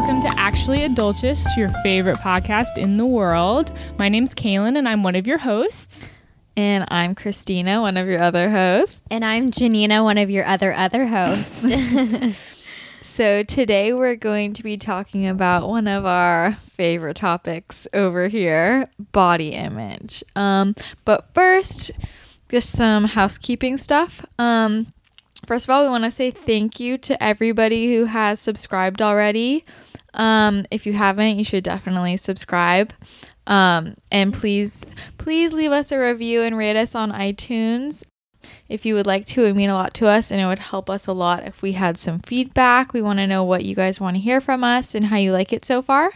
welcome to Actually Adultish, your favorite podcast in the world. My name's Kaylin, and I'm one of your hosts. And I'm Christina, one of your other hosts. And I'm Janina, one of your other other hosts. so today we're going to be talking about one of our favorite topics over here, body image. Um, but first, just some housekeeping stuff. Um, first of all, we want to say thank you to everybody who has subscribed already. Um, if you haven't, you should definitely subscribe. Um, and please, please leave us a review and rate us on iTunes if you would like to. It would mean a lot to us and it would help us a lot if we had some feedback. We want to know what you guys want to hear from us and how you like it so far.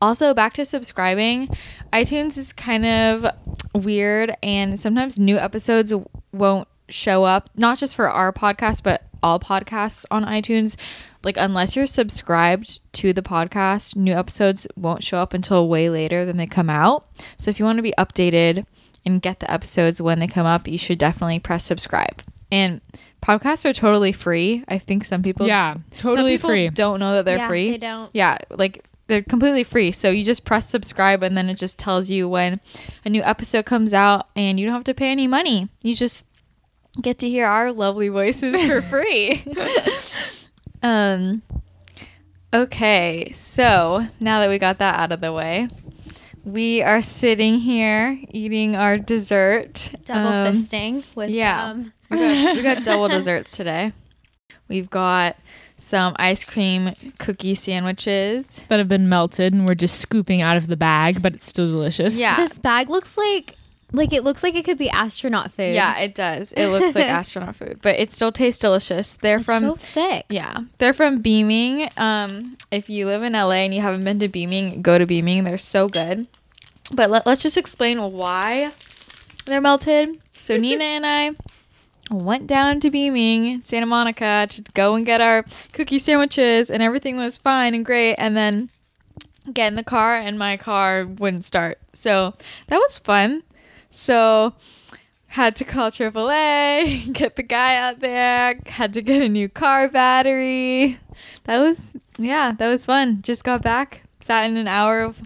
Also, back to subscribing. iTunes is kind of weird, and sometimes new episodes won't show up, not just for our podcast, but all podcasts on iTunes. Like, unless you're subscribed to the podcast, new episodes won't show up until way later than they come out. So, if you want to be updated and get the episodes when they come up, you should definitely press subscribe. And podcasts are totally free. I think some people, yeah, totally free, don't know that they're yeah, free. They don't. Yeah, like they're completely free. So you just press subscribe and then it just tells you when a new episode comes out and you don't have to pay any money. You just get to hear our lovely voices for free. um okay, so now that we got that out of the way, we are sitting here eating our dessert. Double Um, fisting with yeah. um, we got, we got double desserts today. We've got some ice cream cookie sandwiches. that have been melted, and we're just scooping out of the bag, but it's still delicious. Yeah. This bag looks like like it looks like it could be astronaut food. Yeah, it does. It looks like astronaut food, but it still tastes delicious. They're It's from so thick. yeah, they're from Beaming. Um, if you live in LA and you haven't been to Beaming, go to Beaming. They're so good. But let, let's just explain why they're melted. So Nina and I went down to Beaming, Santa Monica, to go and get our cookie sandwiches, and everything was fine and great. And then get in the car, and my car wouldn't start. So that was fun. So had to call AAA, get the guy out there, had to get a new car battery. That was yeah, that was fun. Just got back, sat in an hour of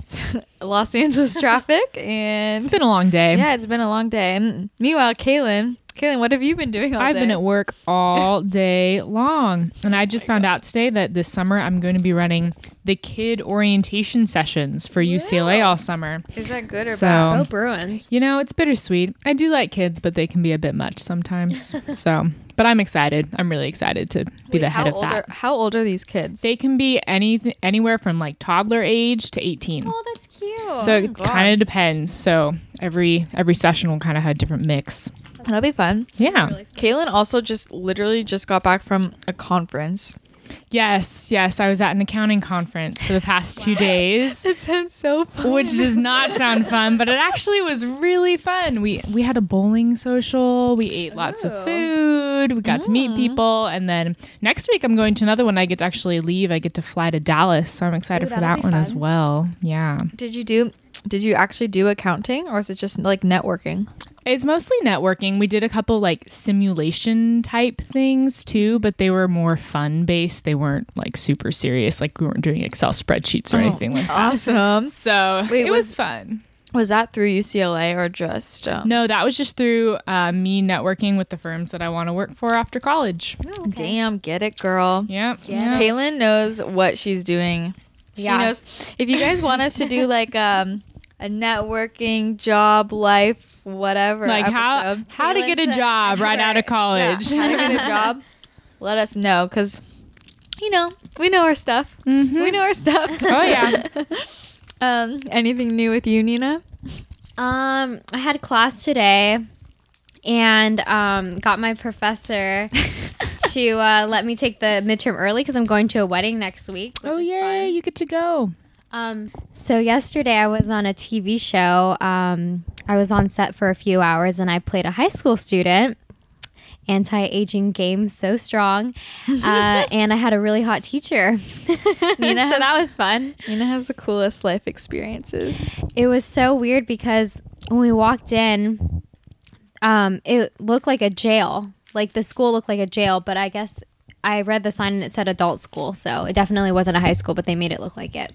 Los Angeles traffic, and It's been a long day. yeah, it's been a long day. And meanwhile, Kaylin, Kaylin, what have you been doing all day? I've day? been at work all day long. And I oh just found out today that this summer I'm going to be running the kid orientation sessions for UCLA all summer. Is that good or So- bad? Oh, Bruins. You know, it's bittersweet. I do like kids, but they can be a bit much sometimes. so, but I'm excited. I'm really excited to be Wait, the how head of old that. Are, how old are these kids? They can be any anywhere from like toddler age to 18. Oh, that's cute. so oh it kind of depends. So every every session will kind of have a different mix. That'll be fun. Yeah. really Kaylin also just literally just got back from a conference. Yes, yes. I was at an accounting conference for the past two days. It sounds so fun. which does not sound fun, but it actually was really fun. We we had a bowling social. We ate lots of oh. food. We got to meet people, and then next week I'm going to another one. I get to actually leave. I get to fly to Dallas, so I'm excited Ooh, for that'll that be one as well. Yeah, Did you do? Did you actually do accounting, or is it just like networking? It's mostly networking. We did a couple like simulation type things too, but they were more fun based. They weren't like super serious. Like we weren't doing Excel spreadsheets or Oh, anything like that. Awesome. So Wait, it was- was fun. Was that through UCLA or just? Um, No, that was just through uh, me networking with the firms that I want to work for after college. Oh, okay. Damn, get it, girl. Yep. Yeah. Kaylin knows what she's doing. She Yeah. knows. If you guys want us to do like um a networking job life whatever Like how episode, how to get a Kaylin's a- job right out of yeah, college. how to get a job, let us know because you know we know our stuff. Mhm. We know our stuff. Oh, yeah. um, anything new with you, Nina? Um, I had class today, and um, got my professor to uh, let me take the midterm early because I'm going to a wedding next week. Oh is yay, you get to go. Um, so yesterday I was on a TV show. Um, I was on set for a few hours, and I played a high school student. Anti-aging game so strong, uh, and I had a really hot teacher. Nina so has- that was fun. Nina has the coolest life experiences. It was so weird because when we walked in, um, it looked like a jail. Like the school looked like a jail, but I guess I read the sign and it said adult school, so it definitely wasn't a high school, but they made it look like it.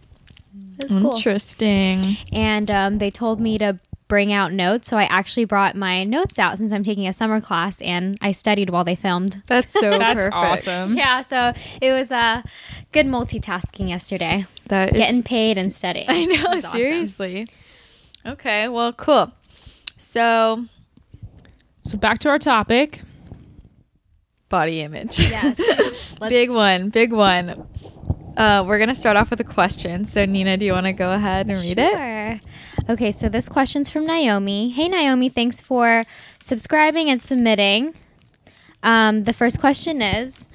It was cool. Interesting. And um, they told me to bring out notes, so I actually brought my notes out since I'm taking a summer class, and I studied while they filmed. That's so That's perfect. awesome. Yeah, so it was uh, good multitasking yesterday, That is getting paid and studying. I know, It was awesome. seriously. Okay, well, cool. So, So back to our topic. body image. Yes. Big one, big one. Uh, we're gonna start off with a question. So, Nina, do you want to go ahead and read it? Sure. Okay, so this question's from Naomi. Hey, Naomi, thanks for subscribing and submitting. Um, the first question is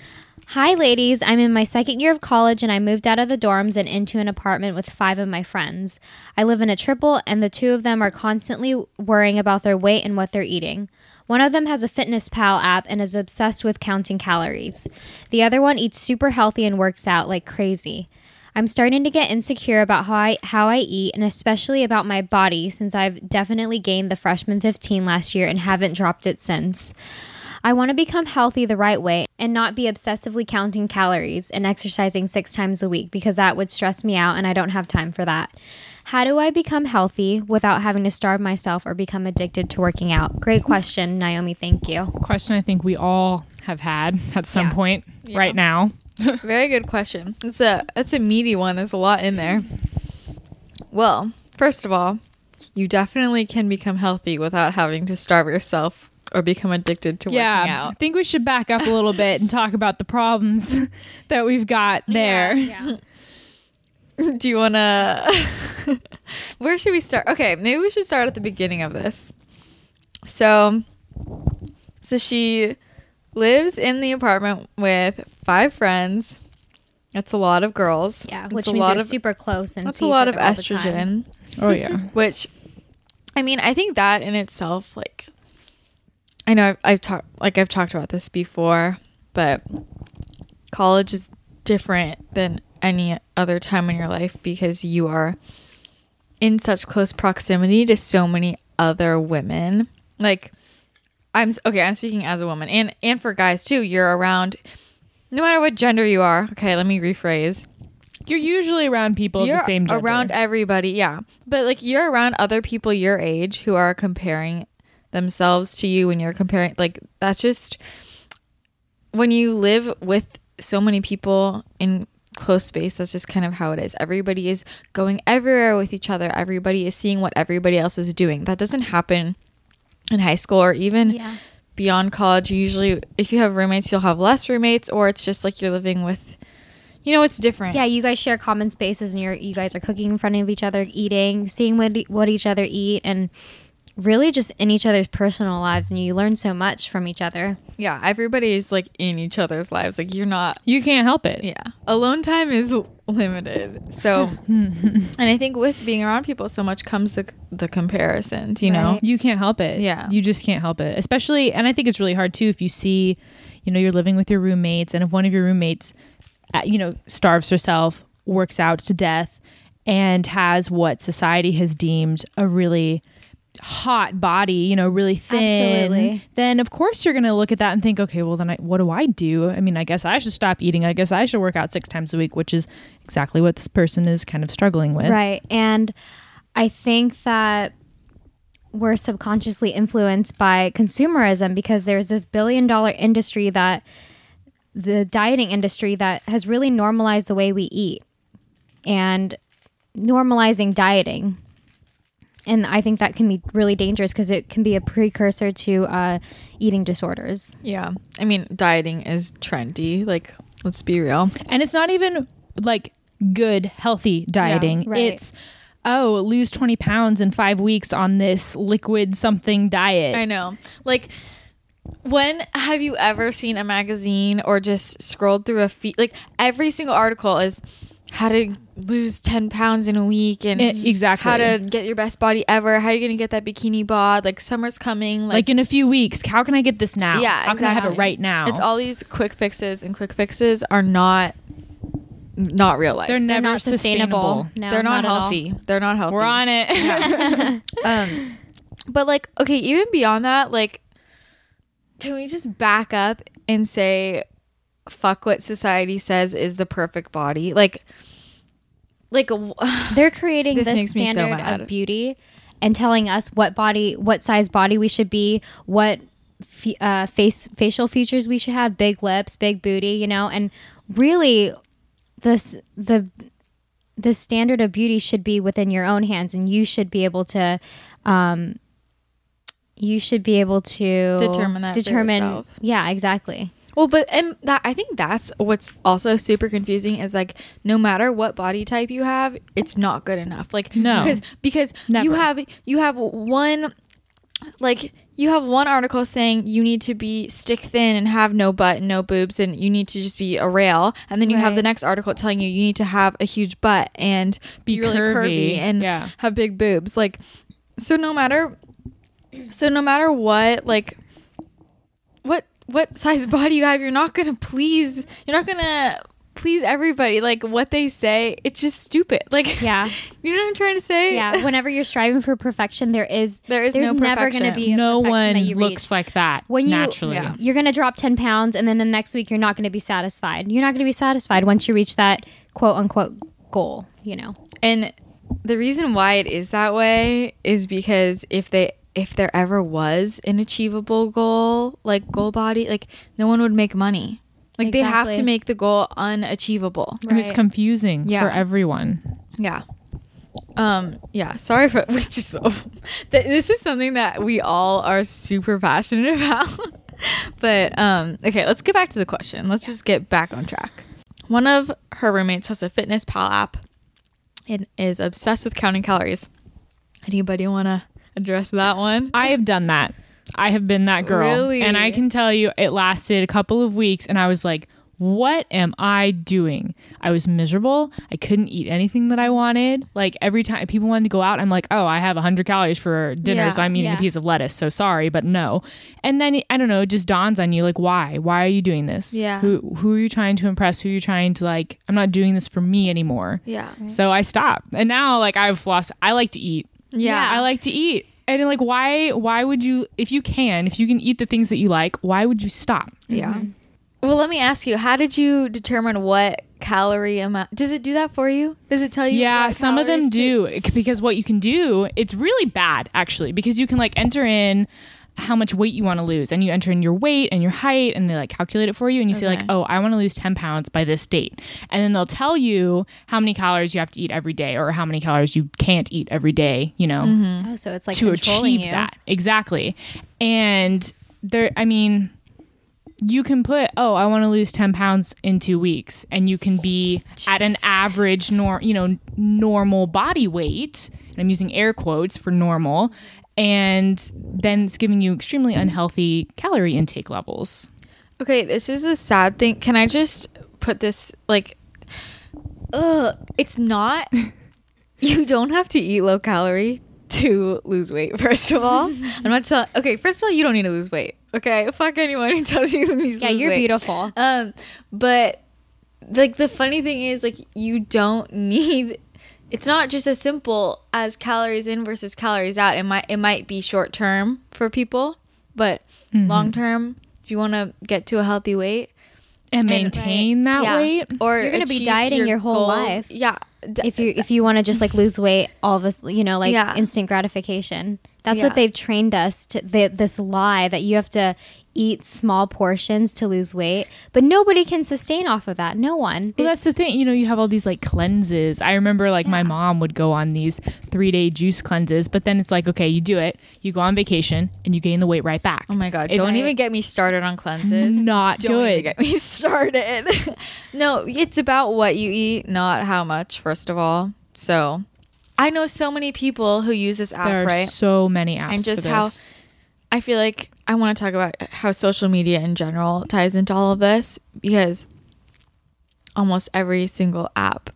Hi, ladies. I'm in my second year of college and I moved out of the dorms and into an apartment with five of my friends. I live in a triple, and the two of them are constantly worrying about their weight and what they're eating. One of them has a Fitness Pal app and is obsessed with counting calories. The other one eats super healthy and works out like crazy. I'm starting to get insecure about how I how I eat and especially about my body since I've definitely gained the freshman 15 last year and haven't dropped it since. I want to become healthy the right way and not be obsessively counting calories and exercising 6 times a week because that would stress me out and I don't have time for that. How do I become healthy without having to starve myself or become addicted to working out? Great question, Naomi. Thank you. Question I think we all have had at some Yeah. point Yeah. right now. Very good question. It's a it's a meaty one. There's a lot in there. Well, first of all, you definitely can become healthy without having to starve yourself or become addicted to working out. yeah, I think we should back up a little bit and talk about the problems that we've got there. Yeah. Do you want to? Where should we start? Okay, maybe we should start at the beginning of this. So, so she lives in the apartment with five friends. That's a lot of girls. Yeah, It's which a means lot they're of super close and that's a lot of other all the time. estrogen. Oh yeah. Which, I mean, I think that in itself, like, I know I've, I've talked, like I've talked about this before, but college is different than any other time in your life because you are in such close proximity to so many other women. Like, I'm okay. I'm speaking as a woman, and and for guys too. You're around, no matter what gender you are. Okay, let me rephrase You're usually around people of you're the same gender. around everybody yeah but like you're around other people your age who are comparing themselves to you when you're comparing like that's just when you live with so many people in close space. That's just kind of how it is. Everybody is going everywhere with each other. Everybody is seeing what everybody else is doing. That doesn't happen in high school or even Yeah. beyond college. Usually if you have roommates you'll have less roommates or it's just like you're living with you know it's different. Yeah, you guys share common spaces, and you're you guys are cooking in front of each other, eating, seeing what what each other eat, and really just in each other's personal lives, and you learn so much from each other. Yeah, everybody's like in each other's lives. Like you're not. You can't help it. Yeah, alone time is limited. So, and I think with being around people so much comes the the comparisons. You know. You can't help it. Yeah. You just can't help it. Especially, and I think it's really hard too if you see, you know, you're living with your roommates, and if one of your roommates, uh, you know, starves herself, works out to death, and has what society has deemed a really hot body, you know, really thin, Absolutely. then of course you're going to look at that and think, okay, well then I, what do I do? I mean, I guess I should stop eating. I guess I should work out six times a week, which is exactly what this person is kind of struggling with. Right. And I think that we're subconsciously influenced by consumerism because there's this billion dollar industry that the dieting industry that has really normalized the way we eat and normalizing dieting. And I think that can be really dangerous because it can be a precursor to uh, eating disorders. Yeah. I mean, dieting is trendy. Like, let's be real. And it's not even like good, healthy dieting. right. It's, oh, lose 20 pounds in five weeks on this liquid something diet. I know. Like, when have you ever seen a magazine or just scrolled through a feed? Like, every single article is how to lose 10 pounds in a week and Eh, exactly. how to get your best body ever. How are you going to get that bikini bod? Like, summer's coming. like, in a few weeks, how can I get this now? Yeah, How can I have it right now? It's all these quick fixes, and quick fixes are not not real life. They're They're, never They're not sustainable. sustainable. No, not, at all. healthy. They're not healthy. We're on it. um, but like, okay, even beyond that, like, can we just back up and say, fuck what society says is the perfect body. Like, like They're creating This me so standard of beauty and telling us what body, what size body we should be, what uh, face facial features we should have, big lips, big booty, you know, and really, this the the standard of beauty should be within your own hands, and you should be able to. Um, you should be able to Determine that determine yeah exactly well, but and that I think that's what's also super confusing is like no matter what body type you have, it's not good enough. Like No. because because you have you have one like you have one article saying you need to be stick thin and have no butt and no boobs and you need to just be a rail and then you have the next article telling you you need to have a huge butt and be, Be really curvy, curvy. and Yeah. have big boobs like so no matter so no matter what like what what size body you have you're not gonna please you're not gonna please everybody like what they say it's just stupid like yeah you know what i'm trying to say yeah whenever you're striving for perfection there is There is there's no never going to perfection. be a no one that you looks reach. like that when you naturally. Yeah. you're going to drop 10 pounds and then the next week you're not going to be satisfied you're not going to be satisfied once you reach that quote unquote goal you know And the reason why it is that way is because if they if there ever was an achievable goal, like goal body, like no one would make money. Like they have to make the goal unachievable. And it's confusing Yeah. for everyone. Yeah. Um yeah, sorry for which is so this is something that we all are super passionate about. but um okay, let's get back to the question. Let's just get back on track. One of her roommates has a fitness pal app and is obsessed with counting calories. Anybody want to address that one? I have done that. I have been that girl. Really? And I can tell you it lasted a couple of weeks and I was like, what am I doing? I was miserable. I couldn't eat anything that I wanted. Like every time people wanted to go out, I'm like, oh, I have 100 calories for dinner, Yeah, so I'm eating yeah. a piece of lettuce. So sorry, but no. And then I don't know, it just dawns on you like, why? Why are you doing this? Yeah. Who who are you trying to impress? Who are you trying to like? I'm not doing this for me anymore. Yeah. So I stopped. And now like I've lost. I like to eat. Yeah. I like to eat. And like why why would you if you can, if you can eat the things that you like, why would you stop? Yeah. Mm-hmm. Well, let me ask you, how did you determine what calorie amount? Does it do that for you? Does it tell you? Yeah, what some of them calories to- do because what you can do, it's really bad actually because you can like enter in how much weight you want to lose. And you enter in your weight and your height and they like calculate it for you and you say like oh i want to lose 10 pounds by this date. And then they'll tell you how many calories you have to eat every day or how many calories you can't eat every day you know mm-hmm. oh so it's like to achieve you. that. Exactly. And there i mean you can put oh i want to lose 10 pounds in two weeks and you can be at an average nor you know normal body weight and i'm using air quotes for normal and then it's giving you extremely unhealthy calorie intake levels Okay, this is a sad thing. Can I just put this like Ugh, it's not you don't have to eat low calorie to lose weight, first of all. I'm not telling okay, first of all, you don't need to lose weight. Okay. Fuck anyone who tells you to yeah you're weight. beautiful Um, but like the funny thing is like you don't need it's not just as simple as calories in versus calories out. It might it might be short term for people, but mm-hmm. long term, if you want to get to a healthy weight and maintain that yeah, weight or You're gonna be dieting your whole life. Yeah. d- if you if you want to just like lose weight all of us you know like Yeah. instant gratification that's Yeah. what they've trained us to the, this lie that you have to eat small portions to lose weight but nobody can sustain off of that no one Well, that's the thing. You know, you have all these like cleanses. I remember like my mom would go on these three day juice cleanses, but then it's like, okay, you do it, you go on vacation, and you gain the weight right back. Oh my god! It's don't even get me started on cleanses. not Don't even good. get me started. no, it's about what you eat, not how much. First of all, so I know so many people who use this app, there are right? so many apps. And just for how- I feel like I want to talk about how social media in general ties into all of this because almost every single app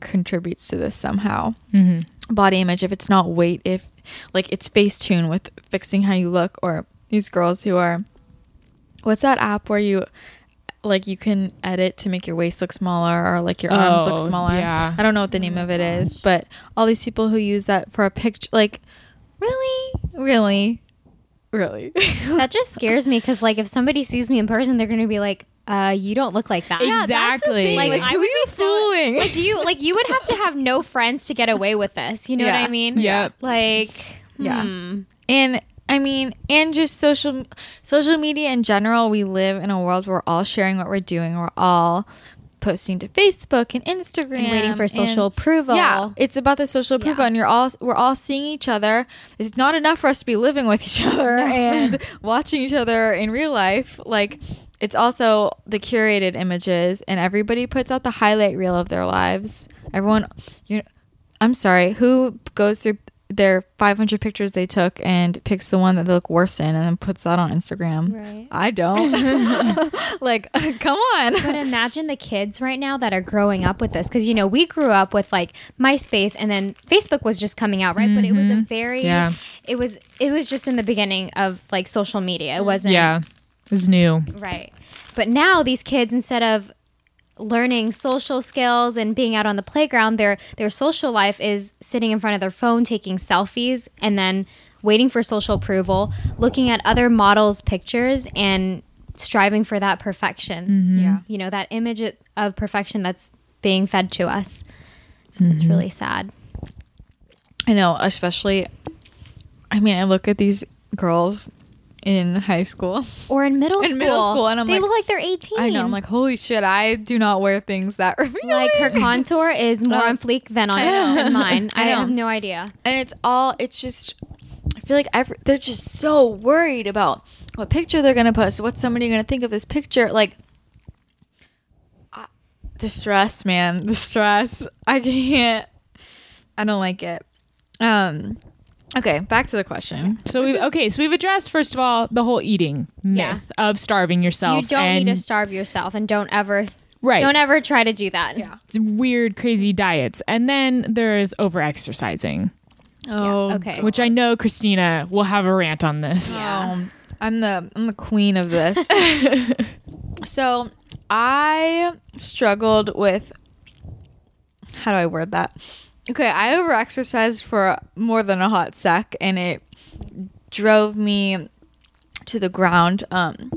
contributes to this somehow. Mhm. Body image, if it's not weight, if like it's Facetune with fixing how you look, or these girls who are, what's that app where you like you can edit to make your waist look smaller or like your arms look Oh, smaller. yeah. I don't know what the name of it is, but all these people who use that for a picture, like, really, really, really. that just scares me because like if somebody sees me in person they're gonna be like uh, you don't look like that. Yeah, that's. Like, Like, I who are you be so- fooling? Like, do you like you would have to have no friends to get away with this? You know Yeah. what I mean? Yep. Like, Yeah. hmm. And I mean, and just social social media in general, we live in a world where we're all sharing what we're doing. We're all posting to Facebook and Instagram And waiting for and- social approval. Yeah, it's about the social approval, Yeah. and you're all we're all seeing each other. It's not enough for us to be living with each other and watching each other in real life. Like, it's also the curated images, and everybody puts out the highlight reel of their lives. Everyone, you, I'm sorry, who goes through their 500 pictures they took and picks the one that they look worst in, and then puts that on Instagram? Right. I don't. like, come on. But imagine the kids right now that are growing up with this because you know we grew up with like MySpace and then Facebook was just coming out, right? But it was a mm-hmm. very Yeah. it was it was just in the beginning of like social media. It wasn't Yeah. It was new. right. But now these kids instead of learning social skills and being out on the playground, their their social life is sitting in front of their phone taking selfies and then waiting for social approval, looking at other models' pictures and striving for that perfection. Mm-hmm. Yeah. You know, that image of perfection that's being fed to us. It's mm-hmm. really sad. I know, especially. I mean, I look at these girls in high school. Or in middle school. In school. middle school, and I'm like they like- look like they're 18. I know. I'm like, holy shit! I do not wear things that revealing. like her contour is more Uh, on fleek than on I know. than mine. I I, have no idea. and it's all. It's just. I feel like every, they're just so worried about what picture they're gonna post. What's somebody gonna think of this picture? Like. I- The stress, man. The stress. I can't. I don't like it. Um. Okay, back to the question. So we okay, so we've addressed first of all the whole eating Yeah. myth of starving yourself. You don't and need to starve yourself, and don't ever, Right. Don't ever try to do that. Yeah. weird, crazy diets, and then there's over exercising, Oh, okay. which I know Christina will have a rant on this. Um, I'm the I'm the queen of this. so I struggled with how do I word that? Okay, I overexercised for more than a hot sec, and it drove me to the ground. Um,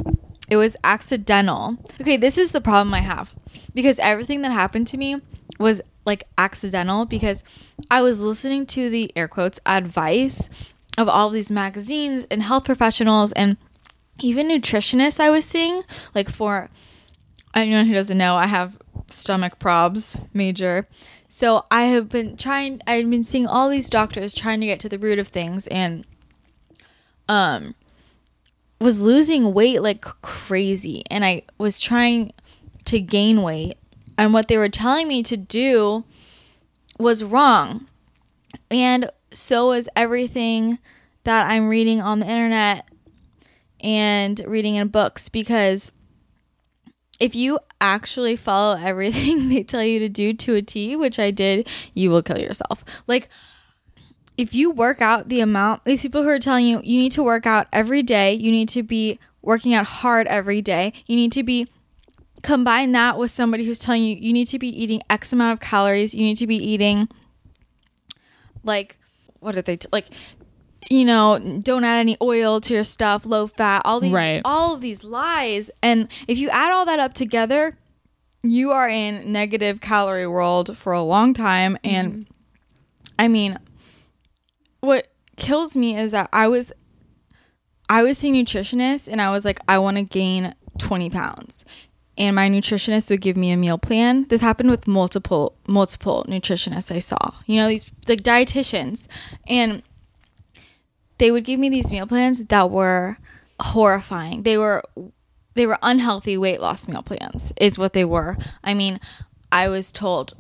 it was accidental. Okay, this is the problem I have because everything that happened to me was like accidental because I was listening to the air quotes advice of all these magazines and health professionals and even nutritionists I was seeing like for anyone who doesn't know I have stomach probs major so I have been trying I've been seeing all these doctors trying to get to the root of things and um was losing weight like crazy and I was trying to gain weight and what they were telling me to do was wrong. And so is everything that I'm reading on the internet and reading in books because if you actually follow everything they tell you to do to a T, which I did, you will kill yourself. Like if you work out the amount these people who are telling you you need to work out every day you need to be working out hard every day you need to be combine that with somebody who's telling you you need to be eating x amount of calories you need to be eating like what did they t- like you know don't add any oil to your stuff low fat all these Right. all of these lies and if you add all that up together you are in negative calorie world for a long time mm-hmm. and i mean what kills me is that I was I was seeing nutritionists and I was like, I want to gain 20 pounds. And my nutritionist would give me a meal plan. This happened with multiple multiple nutritionists I saw. You know, these like dietitians. And they would give me these meal plans that were horrifying. They were they were unhealthy weight loss meal plans is what they were. I mean, I was told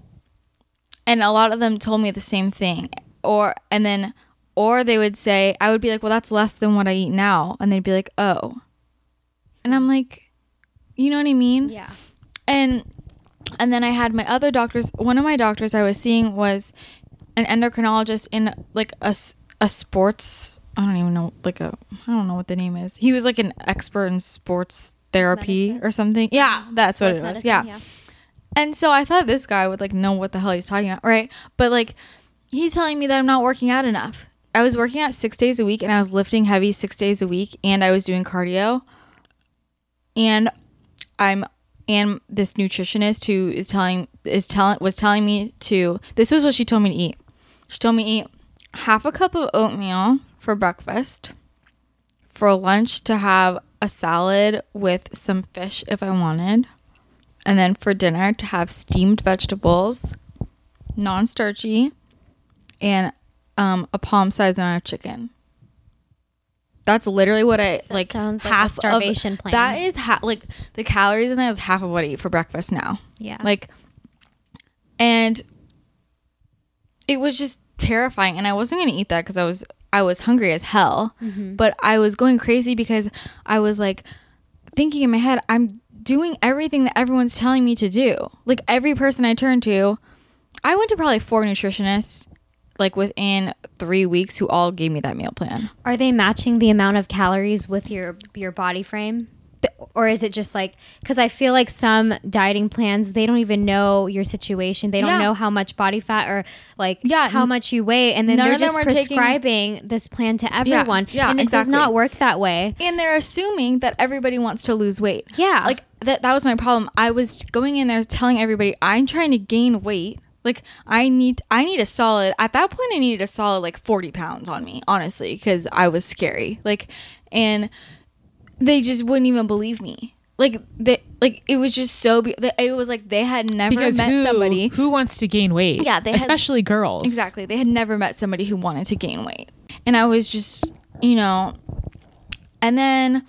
and a lot of them told me the same thing or and then or they would say i would be like well that's less than what i eat now and they'd be like oh and i'm like you know what i mean Yeah. and and then i had my other doctors one of my doctors i was seeing was an endocrinologist in like a a sports i don't even know like a i don't know what the name is he was like an expert in sports therapy Medicine. or something yeah that's what it Sports was medicine, yeah and so I thought this guy would like know what the hell he's talking about, right? But like he's telling me that I'm not working out enough. I was working out 6 days a week and I was lifting heavy 6 days a week and I was doing cardio. And I'm and this nutritionist who is telling is telling was telling me to this was what she told me to eat. She told me to eat half a cup of oatmeal for breakfast, for lunch to have a salad with some fish if I wanted, and then for dinner to have steamed vegetables, non-starchy, and um, a palm-sized amount of chicken. That's literally what I like. sounds like a half starvation of, plan. That is ha- like the calories in that is half of what I eat for breakfast now. Yeah. Like, and it was just terrifying. And I wasn't going to eat that because I was I was hungry as hell. Mm-hmm. But I was going crazy because I was like thinking in my head, I'm doing everything that everyone's telling me to do. Like every person I turn to, I went to probably four nutritionists like within three weeks who all gave me that meal plan. Are they matching the amount of calories with your your body frame? Or is it just like because I feel like some dieting plans they don't even know your situation they don't Yeah. know how much body fat or like Yeah, how much you weigh and then none they're just are taking- prescribing this plan to everyone yeah, and it does not work that way And they're assuming that everybody wants to lose weight. Yeah. Like that that was my problem. I was going in there telling everybody I'm trying to gain weight. Like I need I need a solid at that point I needed a solid like 40 pounds on me, honestly, because I was scary. Like and they just wouldn't even believe me. Like they like it was just so be- it was like they had never because met who, somebody who wants to gain weight? Yeah, they had- especially girls. Exactly. They had never met somebody who wanted to gain weight. And I was just, you know, and then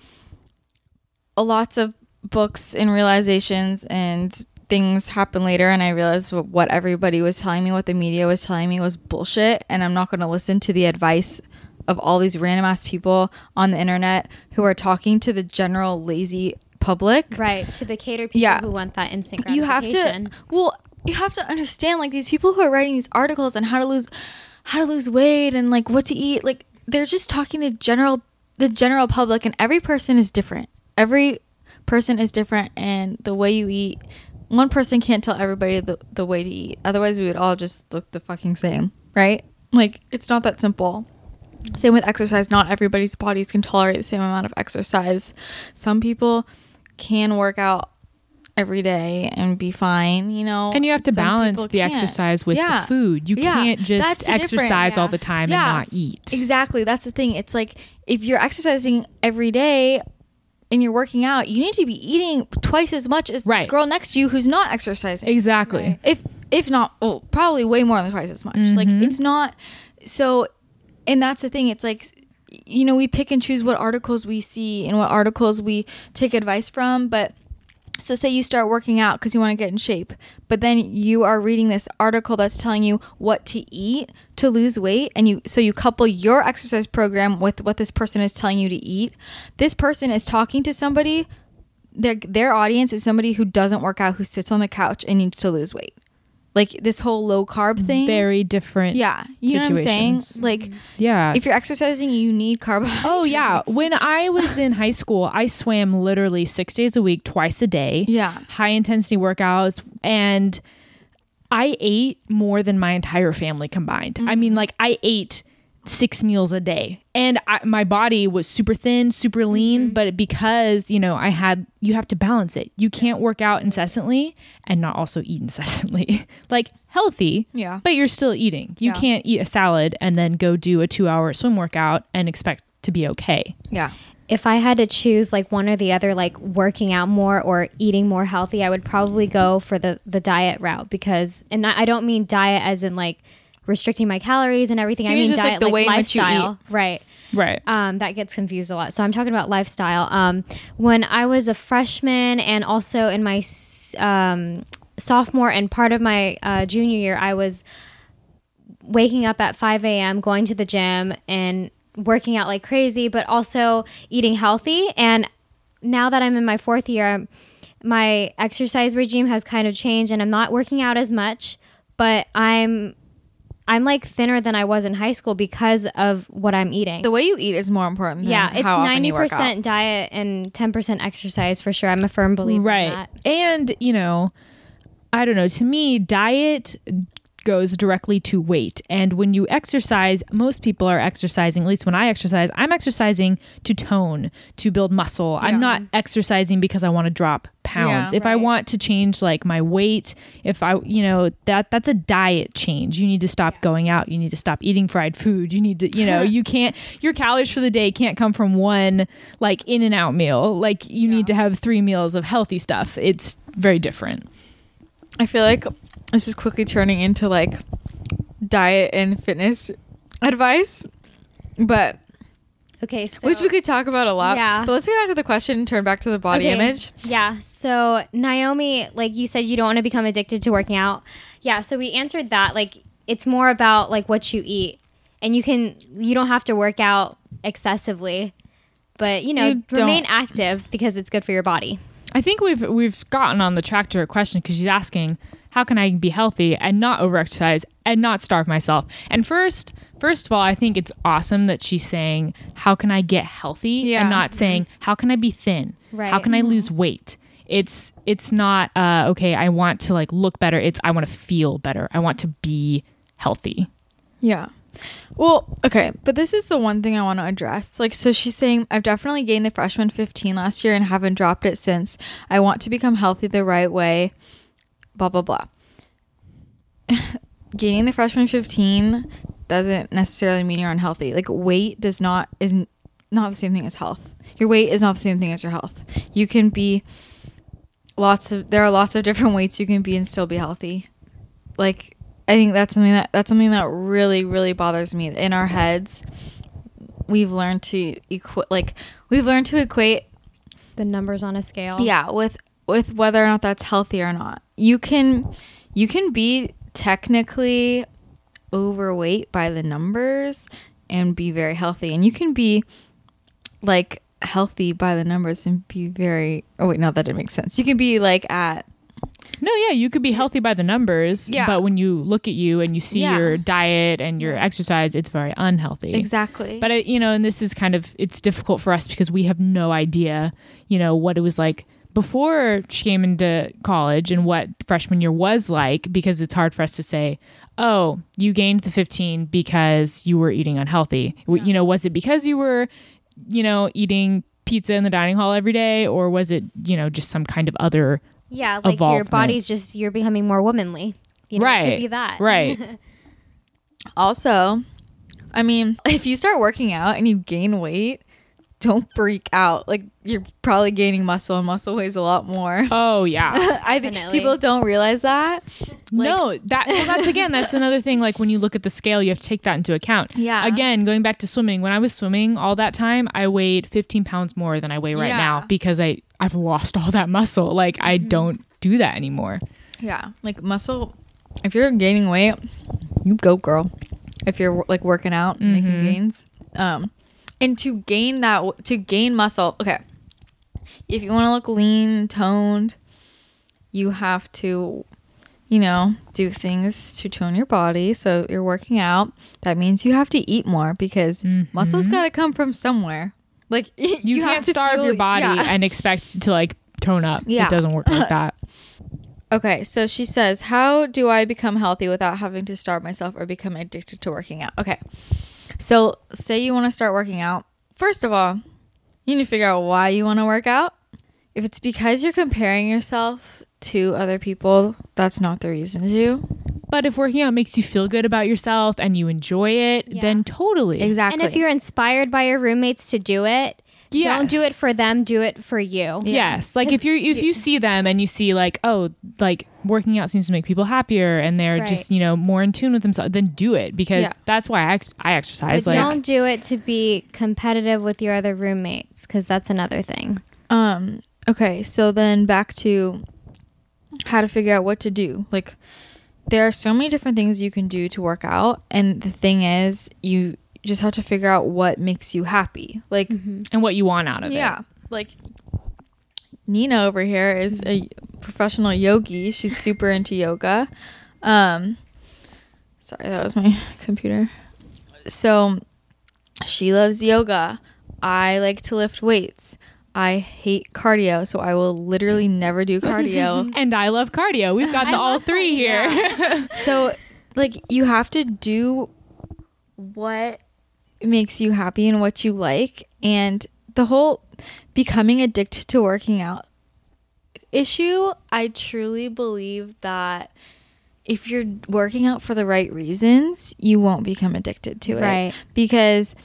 a lots of books and realizations and things happen later and I realized what, what everybody was telling me, what the media was telling me was bullshit and I'm not going to listen to the advice of all these random ass people on the internet who are talking to the general lazy public. Right to the cater people Yeah. who want that instant you have to well you have to understand like these people who are writing these articles on how to lose how to lose weight and like what to eat like they're just talking to general the general public and every person is different. Every person is different and the way you eat one person can't tell everybody the, the way to eat. Otherwise we would all just look the fucking same right? Like it's not that simple same with exercise not everybody's bodies can tolerate the same amount of exercise some people can work out every day and be fine you know And you have to Some balance the can't. exercise with Yeah. the food. You Yeah. can't just exercise all the time Yeah. and not eat. Exactly. That's the thing. It's like if you're exercising every day and you're working out, you need to be eating twice as much as Right. this girl next to you who's not exercising. Exactly. If if not, oh, probably way more than twice as much. Like Mm-hmm. it's not so and that's the thing. It's like you know, we pick and choose what articles we see and what articles we take advice from, but so say you start working out because you want to get in shape, but then you are reading this article that's telling you what to eat to lose weight, and you so you couple your exercise program with what this person is telling you to eat. This person is talking to somebody. Their their audience is somebody who doesn't work out, who sits on the couch and needs to lose weight. Like this whole low carb mm-hmm. thing. Very different. yeah, you know what I'm saying? Like mm-hmm. Yeah. if you're exercising, you need carbohydrates. Oh yeah, when I was in high school, I swam literally 6 days a week, twice a day. Yeah. High intensity workouts and I ate more than my entire family combined. I mean mm-hmm. like I ate 6 meals a day. And I, my body was super thin, super lean, mm-hmm. but because, you know, I had you have to balance it. You can't work out incessantly and not also eat incessantly. like healthy, Yeah. but you're still eating. You Yeah. can't eat a salad and then go do a 2-hour swim workout and expect to be okay. Yeah. if I had to choose like one or the other, like working out more or eating more healthy, I would probably go for the the diet route because, and I I don't mean diet as in like restricting my calories and everything. So I mean just, like, diet the way in you lifestyle, right? Right. Um, that gets confused a lot. So I'm talking about lifestyle. Um, when I was a freshman and also in my um, sophomore and part of my uh, junior year, I was waking up at 5 a.m., going to the gym and working out like crazy, but also eating healthy. And now that I'm in my fourth year, I'm- my exercise regime has kind of changed and I'm not working out as much, but I'm I'm like thinner than I was in high school because of what I'm eating. The way you eat is more important. Than yeah, it's ninety you work out. percent diet and ten percent exercise for sure. I'm a firm believer in right and you know i don't know to me diet goes directly to weight. And when you exercise, most people are exercising, at least when I exercise, I'm exercising to tone, to build muscle. I'm not exercising because I want to drop pounds. Yeah, if I want to change like my weight, if I, you know, that that's a diet change. You need to stop going out. You need to stop eating fried food. You need to, you know, you can't your calories for the day can't come from one like In-N-Out meal. Like you need to have 3 meals of healthy stuff. It's very different. I feel like this is quickly turning into like diet and fitness advice, but Okay, so which we could talk about a lot. Yeah. But let's get back to the question and turn back to the body Okay. image. Yeah. So Naomi, like you said, you don't want to become addicted to working out. Yeah. So we answered that. Like it's more about like what you eat, and you can you don't have to work out excessively, but you know You remain don't. active because it's good for your body. I think we've we've gotten on the track to her question because she's asking, how can I be healthy and not overexercise and not starve myself? And first, first of all, I think it's awesome that she's saying, how can I get healthy Yeah. and not saying, how can I be thin? Right. How can I lose weight? It's it's not uh, okay. I want to like look better. It's I want to feel better. I want to be healthy. Yeah. Well, okay, but this is the one thing I want to address. Like, so she's saying, I've definitely gained the freshman 15 last year and haven't dropped it since. I want to become healthy the right way, blah, blah, blah. Gaining the freshman 15 doesn't necessarily mean you're unhealthy. Like, weight does not, is not the same thing as health. Your weight is not the same thing as your health. You can be lots of, there are lots of different weights you can be and still be healthy. Like, I think that's something that that's something that really really bothers me. In our heads, we've learned to equate like we've learned to equate The numbers on a scale. yeah with with whether or not that's healthy or not. You can you can be technically overweight by the numbers and be very healthy and you can be like healthy by the numbers and be very oh wait no that didn't make sense. You can be like at No, yeah, you could be healthy by the numbers, Yeah. but when you look at you and you see Yeah. your diet and your exercise, it's very unhealthy. exactly. But it, you know, and this is kind of it's difficult for us because we have no idea, you know, what it was like before she came into college and what freshman year was like because it's hard for us to say, "Oh, you gained the 15 because you were eating unhealthy." W You know, was it because you were, you know, eating pizza in the dining hall every day or was it, you know, just some kind of other Yeah. Like your body's just you're becoming more womanly. You know, It right could be that. right Also, I mean, if you start working out and you gain weight, don't freak out. Like you're probably gaining muscle and muscle weighs a lot more. oh yeah I think Definitely. people don't realize that. no, that well, that's again that's another thing. Like when you look at the scale, you have to take that into account. Yeah. Again, going back to swimming, when I was swimming all that time, I weighed 15 pounds more than I weigh right Yeah. now because I I've lost all that muscle. Like I Mm-hmm. don't do that anymore. Yeah, like muscle. If you're gaining weight, you go, girl. If you're like working out and making gains, um, and to gain that to gain muscle, okay. If you want to look lean, toned, you have to, you know, do things to tone your body. So you're working out. That means you have to eat more because muscle's mm-hmm. got to come from somewhere. Like You, have can't starve fuel- your body yeah. and expect to like tone up. Yeah. It doesn't work like that. Okay, so she says, How do I become healthy without having to starve myself or become addicted to working out? Okay, so say you want to start working out. First of all, you need to figure out why you want to work out. If it's because you're comparing yourself to other people, that's not the reason to. But if working out makes you feel good about yourself and you enjoy it, Yeah. then totally. Exactly. And if you're inspired by your roommates to do it, don't do it for them, do it for you. Yes, like if you're if you see them and you see like oh like working out seems to make people happier and they're Right. just you know more in tune with themselves, then do it because Yeah. that's why I, ex- I But exercise. Like don't do it to be competitive with your other roommates because that's another thing. Um. Okay. So then back to how to figure out what to do. Like, there are so many different things you can do to work out, and the thing is, you just have to figure out what makes you happy. Like, and what you want out of it. yeah, like Nina over here is a professional yogi. She's super into yoga. Um, sorry, that was my computer. So she loves yoga. I like to lift weights. I hate cardio, so I will literally never do cardio. And I love cardio. We've got the all three here. so like you have to do what makes you happy and what you like and the whole becoming addicted to working out issue i truly believe that if you're working out for the right reasons you won't become addicted to it Right. because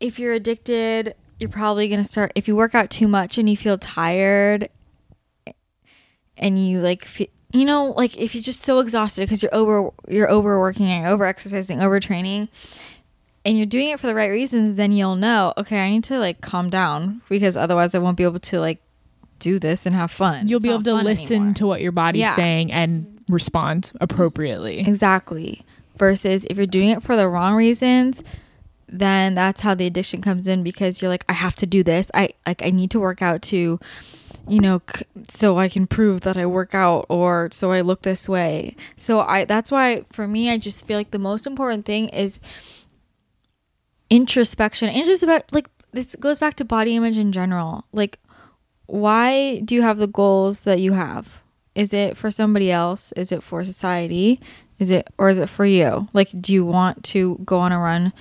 if you're addicted you're probably going to start if you work out too much and you feel tired and you like fe- you know like if you're just so exhausted because you're over you're overworking and over exercising overtraining and you're doing it for the right reasons then you'll know okay i need to like calm down because otherwise i won't be able to like do this and have fun You'll It's be able to listen anymore. to what your body's Yeah. saying and respond appropriately. Exactly. Versus if you're doing it for the wrong reasons, then that's how the addiction comes in because you're like, I have to do this. I like I need to work out to, you know, c- so I can prove that I work out or so I look this way. So I that's why for me I just feel like the most important thing is introspection and just about like this goes back to body image in general. Like why do you have the goals that you have? Is it for somebody else? Is it for society? Is it or is it for you? Like do you want to go on a run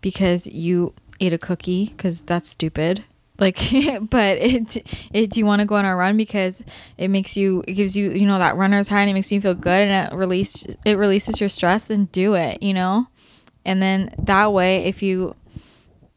because you ate a cookie cuz that's stupid? Like but it, it do you want to go on a run because it makes you it gives you you know that runner's high and it makes you feel good and it release it releases your stress then do it, you know? And then that way if you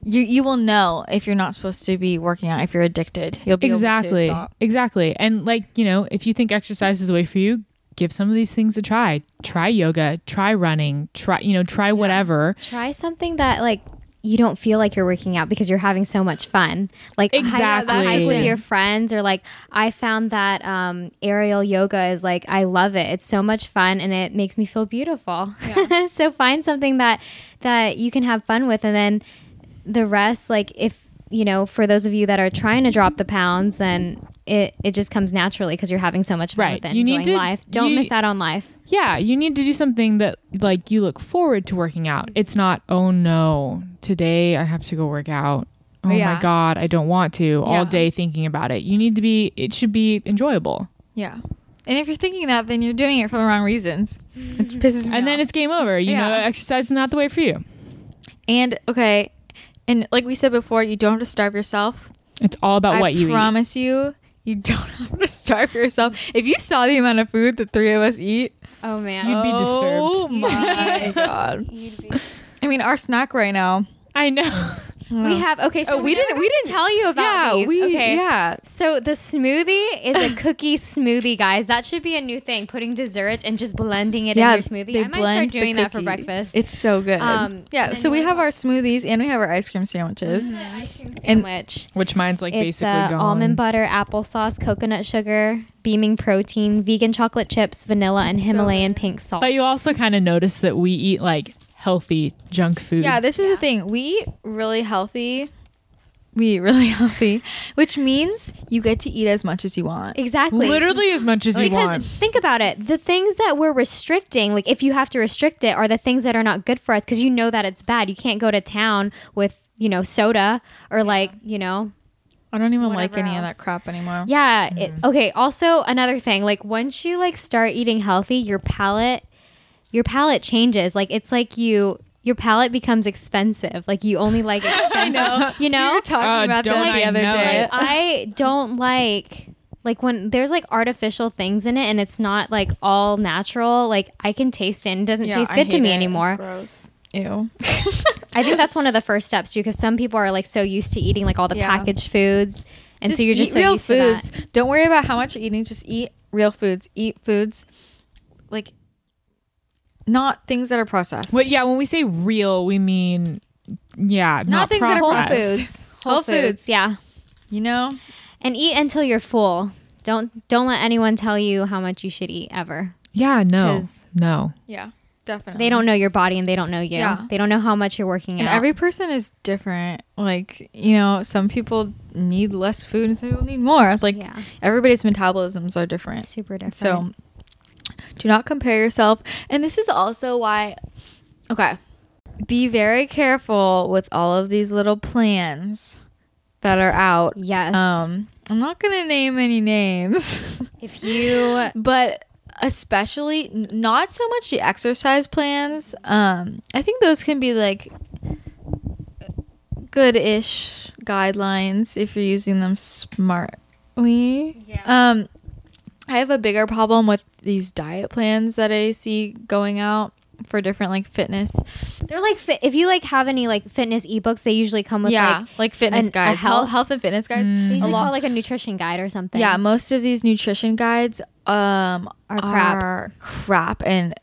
you you will know if you're not supposed to be working out if you're addicted. You'll be able to exactly. stop. exactly. And like you know if you think exercise is the way for you give some of these things a try. Try yoga. Try running. Try you know try whatever. Try something that like you don't feel like you're working out because you're having so much fun. Like hike- Exactly. hike with your friends or like I found that um, aerial yoga is like I love it. It's so much fun and it makes me feel beautiful. so find something that that you can have fun with and then the rest like if you know for those of you that are trying to drop the pounds then it, it just comes naturally because you're having so much fun Right. with it. You need to- life. Don't you- miss out on life. yeah you need to do something that like you look forward to working out it's not oh no today i have to go work out oh Yeah. my god i don't want to all Yeah. day thinking about it you need to be it should be enjoyable Yeah. And if you're thinking that, then you're doing it for the wrong reasons, which mm-hmm. pisses me and then it's game over you know exercise is not the way for you and okay, and like we said before, you don't have to starve yourself. it's all about I what you eat I promise you, you don't have to starve yourself. If you saw the amount of food the three of us eat, Oh man. You'd be Oh disturbed. my god! You'd be- I mean, our snack right now. I know We have okay. So Oh, we didn't- we didn't- tell you about yeah, these. we okay. yeah. So the smoothie is a cookie smoothie, guys. That should be a new thing. Putting desserts and just blending it in your smoothie. I might start doing that for breakfast. It's so good. Um, yeah. So we have our smoothies and we have our ice cream sandwiches. ice cream and- sandwich. which mine's like It's basically uh, gone almond butter, applesauce, coconut sugar, beaming protein, vegan chocolate chips, vanilla, and Himalayan pink salt. But you also kind of notice that we eat like healthy junk food. Yeah, this is the thing. We eat really healthy. We eat really healthy, which means you get to eat as much as you want. exactly. literally as much as you want. because think about it the things that we're restricting like if you have to restrict it are the things that are not good for us because you know that it's bad you can't go to town with you know soda or like you know I don't even like Whatever any of that crap anymore. yeah it, mm-hmm. okay also another thing like once you like start eating healthy your palate your palate changes like it's like you your palate becomes expensive like you only like expensive you know We were talking Uh, about don't that the I other day. it. I don't like like when there's like artificial things in it and it's not like all natural. Like I can taste it and it doesn't Yeah, taste good to me it. It's anymore. gross. Ew. I think that's one of the first steps too, because some people are like so used to eating like all the Yeah. packaged foods, and so you're just eat so real used foods. to that. Don't worry about how much you're eating. Just eat real foods. Eat foods like not things that are processed. Well, yeah, when we say real, we mean yeah, not, things that are Whole foods, whole, Whole foods. foods. yeah, You know? and eat until you're full. Don't don't let anyone tell you how much you should eat ever. Yeah, no, no. Yeah, definitely. They don't know your body and they don't know you. Yeah. They don't know how much you're working And out. every person is different. Like, you know, some people need less food and some people need more. Like, yeah, everybody's metabolisms are different. super different. So, do not compare yourself. And this is also why, okay, be very careful with all of these little plans that are out. yes, Um, I'm not going to name any names, if you but especially not so much the exercise plans. Um, I think those can be like good-ish guidelines if you're using them smartly. Yeah. Um, I have a bigger problem with these diet plans that I see going out for different like fitness. They're like fit, if you like have any like fitness ebooks, they usually come with yeah, like like, fitness an- guides, health, health- and fitness guides. they Mm. usually a lot- call like a nutrition guide or something. Yeah, most of these nutrition guides um Are crap. are crap and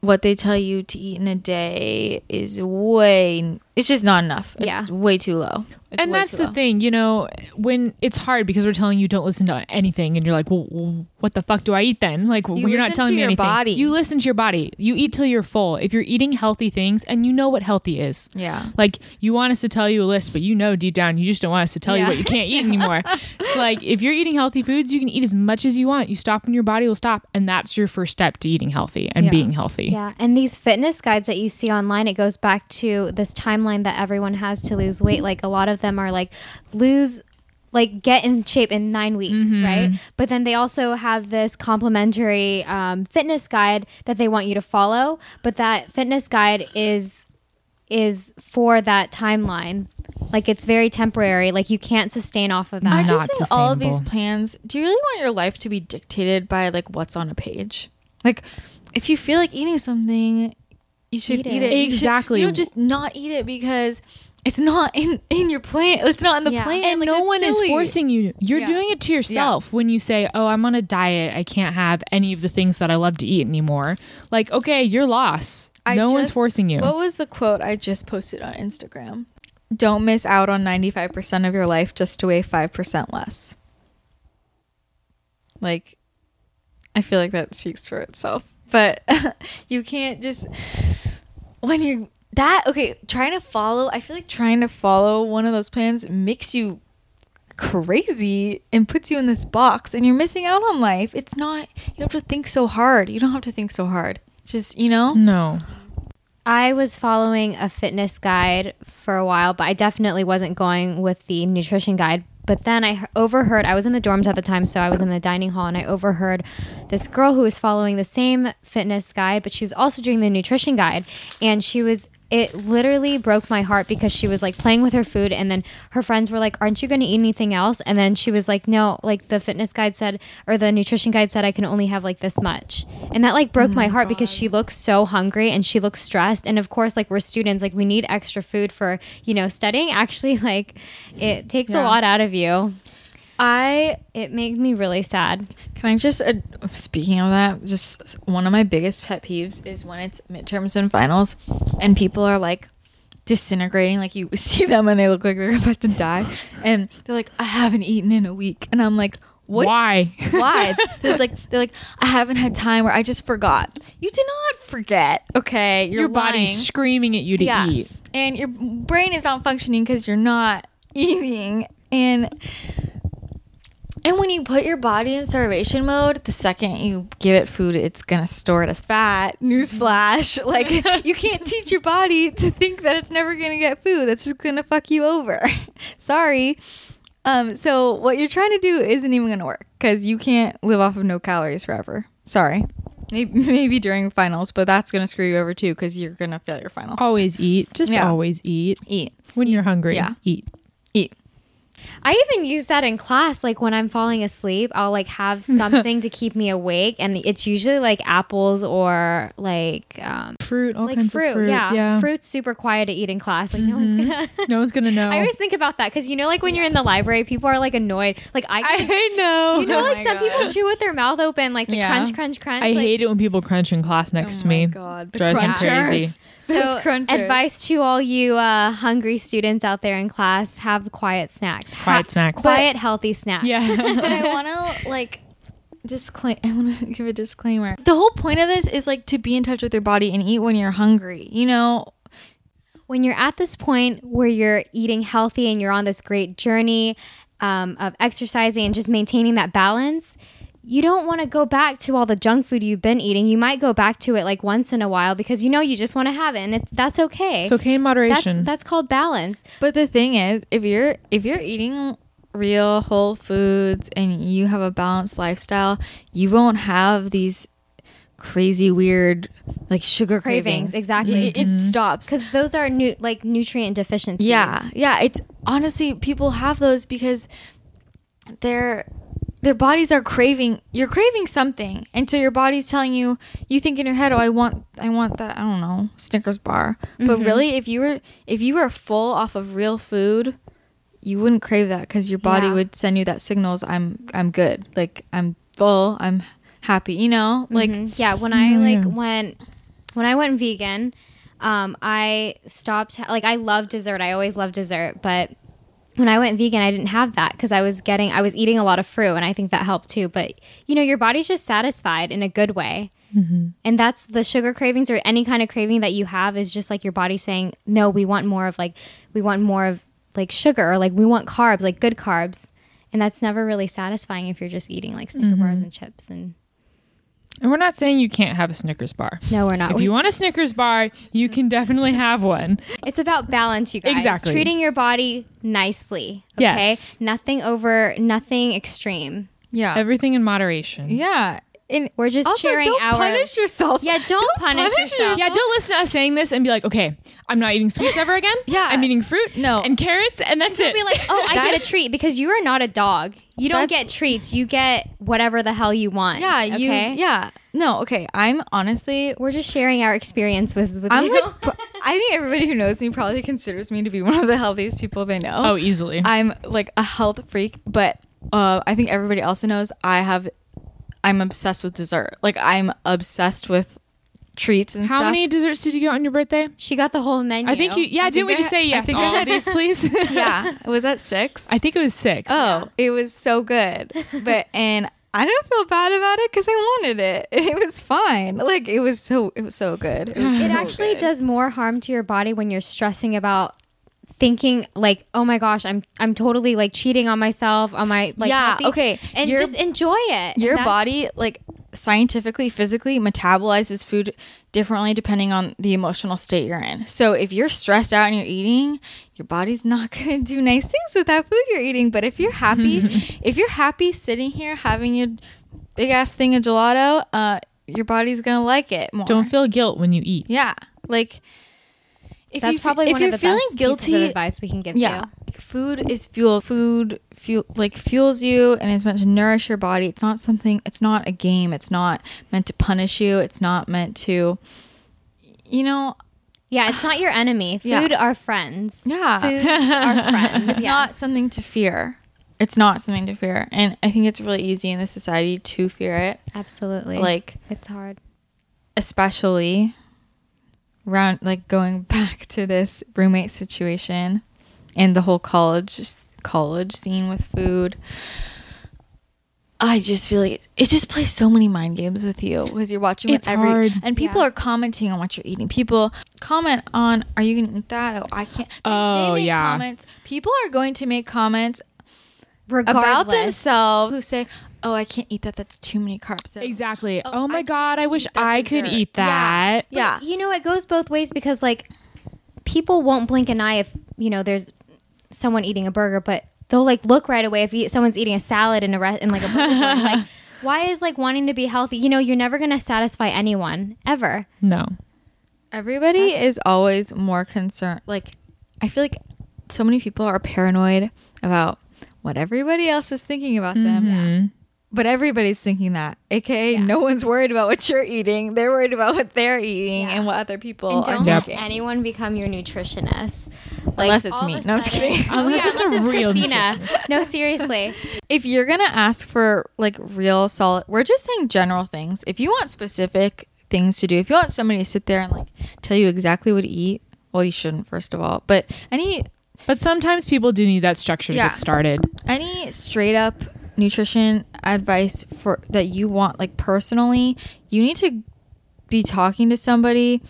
what they tell you to eat in a day is way it's just not enough. It's way too low. It's and that's the low. thing, you know, when it's hard because we're telling you don't listen to anything, and you're like, well, well, what the fuck do I eat then? Like, well, You you're not listen telling to me your anything. body. You listen to your body. You eat till you're full. If you're eating healthy things, and you know what healthy is, Yeah. like you want us to tell you a list, but you know deep down you just don't want us to tell you what you can't eat anymore. it's like if you're eating healthy foods, you can eat as much as you want. You stop when your body will stop, and that's your first step to eating healthy and Yeah. being healthy. Yeah, and these fitness guides that you see online, it goes back to this timeline that everyone has to lose weight. Like a lot of them are like lose like get in shape in nine weeks, right? But then they also have this complimentary um, fitness guide that they want you to follow. But that fitness guide is is for that timeline. Like it's very temporary. Like you can't sustain off of that. I just think all of these plans, do you really want your life to be dictated by like what's on a page? Like if you feel like eating something, you should Eat eat, it. it. You should- Exactly. You don't just not eat it because it's not in in your plan. It's not in the Yeah. plan. and Like, no one silly. is forcing you. You're Yeah. doing it to yourself when you say, "Oh, I'm on a diet. I can't have any of the things that I love to eat anymore." Like, okay, you're lost. I no one's forcing you. What was the quote I just posted on Instagram? Don't miss out on 95% of your life just to weigh 5% less. Like, I feel like that speaks for itself. But you can't just, when you're that, okay, trying to follow, I feel like trying to follow one of those plans makes you crazy and puts you in this box and you're missing out on life. It's not, you have to think so hard. You don't have to think so hard. Just, you know? no. I was following a fitness guide for a while, but I definitely wasn't going with the nutrition guide. But then I overheard, I was in the dorms at the time, so I was in the dining hall, and I overheard this girl who was following the same fitness guide, but she was also doing the nutrition guide. And she was, it literally broke my heart because she was like playing with her food, and then her friends were like, Aren't you going to eat anything else? And then she was like, No, like the fitness guide said, or the nutrition guide said, I can only have like this much. And that like broke oh my heart because she looks so hungry and she looks stressed. And of course, like we're students, like we need extra food for, you know, studying. Actually, like it takes a lot out of you. I It made me really sad. Can I just, uh, speaking of that, just one of my biggest pet peeves is when it's midterms and finals and people are like disintegrating. Like you see them and they look like they're about to die. And they're like, I haven't eaten in a week. And I'm like, what? Why? Why? There's like, they're like, I haven't had time or I just forgot. You did not forget. Okay. You're Your lying. body's screaming at you to Yeah. eat. And your brain is not functioning because you're not eating. And and when you put your body in starvation mode, the second you give it food, it's gonna store it as fat. Newsflash! Like you can't teach your body to think that it's never gonna get food. That's just gonna fuck you over. Sorry. Um. So what you're trying to do isn't even gonna work because you can't live off of no calories forever. Sorry. Maybe, maybe during finals, but that's gonna screw you over too because you're gonna fail your final. Always eat. Just Yeah. always eat. Eat. When you're hungry, Yeah. eat. Eat. I even use that in class. Like when I'm falling asleep, I'll like have something to keep me awake, and it's usually like apples or like um, Fruit, all like kinds fruit. of fruit. Yeah. yeah. fruit's super quiet to eat in class. Like no one's gonna. No one's gonna know. I always think about that because you know, like when you're in the library, people are like annoyed. Like I, I know. you know, Oh like my some people chew with their mouth open, like the Yeah. crunch, crunch, crunch. I like, hate it when people crunch in class next to me. Oh God, the Drives me crazy. So, advice to all you uh, hungry students out there in class: have quiet snacks. Quiet Ha- snacks. Quiet, healthy snacks. Yeah. but I want to like disclaim. I want to give a disclaimer. The whole point of this is like to be in touch with your body and eat when you're hungry. You know, when you're at this point where you're eating healthy and you're on this great journey um, of exercising and just maintaining that balance, you don't want to go back to all the junk food you've been eating. You might go back to it like once in a while because you know you just want to have it, and it, that's okay. it's okay in moderation. that's called balance. but the thing is, if you're if you're eating real whole foods and you have a balanced lifestyle, you won't have these crazy weird like sugar Cravings, cravings. exactly. It, it mm-hmm. stops. because those are new like nutrient deficiencies. Yeah, yeah. It's honestly people have those because their their bodies are craving. You're craving something, and so your body's telling you. You think in your head, "Oh, I want, I want that. I don't know, Snickers bar." But really, if you were if you were full off of real food, you wouldn't crave that because your body Yeah. would send you that signals. I'm I'm good. Like I'm full. I'm happy. You know, like Mhm. yeah when i like went when i went vegan um i stopped like i love dessert i always love dessert but when i went vegan i didn't have that because i was getting i was eating a lot of fruit and i think that helped too. But you know your body's just satisfied in a good way. Mm-hmm. And that's the sugar cravings or any kind of craving that you have is just like your body saying no we want more of like we want more of like sugar or like we want carbs like good carbs. And that's never really satisfying if you're just eating like snicker bars mm-hmm. and chips and And we're not saying you can't have a Snickers bar. no we're not If We're you want a Snickers bar, you can definitely have one. It's about balance, you guys. Exactly. Treating your body nicely. Okay. Yes. Nothing over, nothing extreme. yeah, Everything in moderation. yeah. And We're just also, sharing don't our. punish yourself. Yeah, don't punish yourself. Yeah, don't listen to us saying this and be like, okay, I'm not eating sweets ever again. Yeah. I'm eating fruit No. and carrots, and that's it. Be like, oh, I get a treat because you are not a dog. You don't That's- get treats. You get whatever the hell you want. Yeah, you. Yeah, no. Okay, I'm honestly. We're just sharing our experience with with I'm you. like. pro- I think everybody who knows me probably considers me to be one of the healthiest people they know. oh, easily. I'm like a health freak, but uh, I think everybody also knows I have. I'm obsessed with dessert. Like I'm obsessed with treats and stuff. How stuff. many desserts did you get on your birthday? she got the whole menu. I think you. Yeah, I didn't we think just I- say I yes? think All I- of these, please. yeah, was that six? I think it was six. Oh, it was so good. But and I don't feel bad about it because I wanted it. It was fine. Like it was so it was so good. It, was It so actually good. does more harm to your body when you're stressing about thinking like oh my gosh i'm i'm totally like cheating on myself on my like Yeah, healthy- okay. and Your- just enjoy it Your body like scientifically physically metabolizes food differently depending on the emotional state you're in. So if you're stressed out and you're eating, your body's not going to do nice things with that food you're eating. But if you're happy, if you're happy sitting here having your big ass thing of gelato, uh your body's going to like it more. Don't feel guilt when you eat. Yeah. Like if that's you probably if one of the feeling best guilty pieces of advice we can give yeah. you. Food is fuel food fuel like fuels you and is meant to nourish your body. It's not something it's not a game. It's not meant to punish you. It's not meant to you know yeah it's not your enemy. Yeah. food are friends. Yeah. food are friends it's Yes. not something to fear. It's not something to fear. And i think it's really easy in this society to fear it. Absolutely. Like it's hard. especially round like going back to this roommate situation and the whole college college scene with food I just feel like it just plays so many mind games with you because you're watching It's every hard. and people Yeah. are commenting on what you're eating. People comment on, "Are you gonna eat that?" Oh, I can't. They- Oh, they make yeah. Comments. People are going to make comments regardless about themselves who say, "Oh, I can't eat that. That's too many carbs." So- Exactly. Oh, Oh, my can't god, I wish eat that I could dessert. eat Yeah. that. But, Yeah. you know it goes both ways because like people won't blink an eye if you know there's someone eating a burger but they'll like look right away if you, someone's eating a salad in a re- in like a burger joint like why is like wanting to be healthy you know you're never going to satisfy anyone ever No. Everybody is always more concerned. Like, I feel like so many people are paranoid about what everybody else is thinking about them. Mhm. But everybody's thinking that, aka, Yeah. no one's worried about what you're eating. They're worried about what they're eating Yeah. and what other people and are don't Yep. let anyone become your nutritionist like, Unless it's me. of a No, I'm just kidding. Oh, Unless yeah, it's a unless real Christina. no seriously If you're gonna ask for like real solid, we're just saying general things. If you want specific things to do, if you want somebody to sit there and like tell you exactly what to eat, well, you shouldn't first of all. But any But sometimes people do need that structure to Yeah. get started. any straight up nutrition advice for that you want like personally you need to be talking to somebody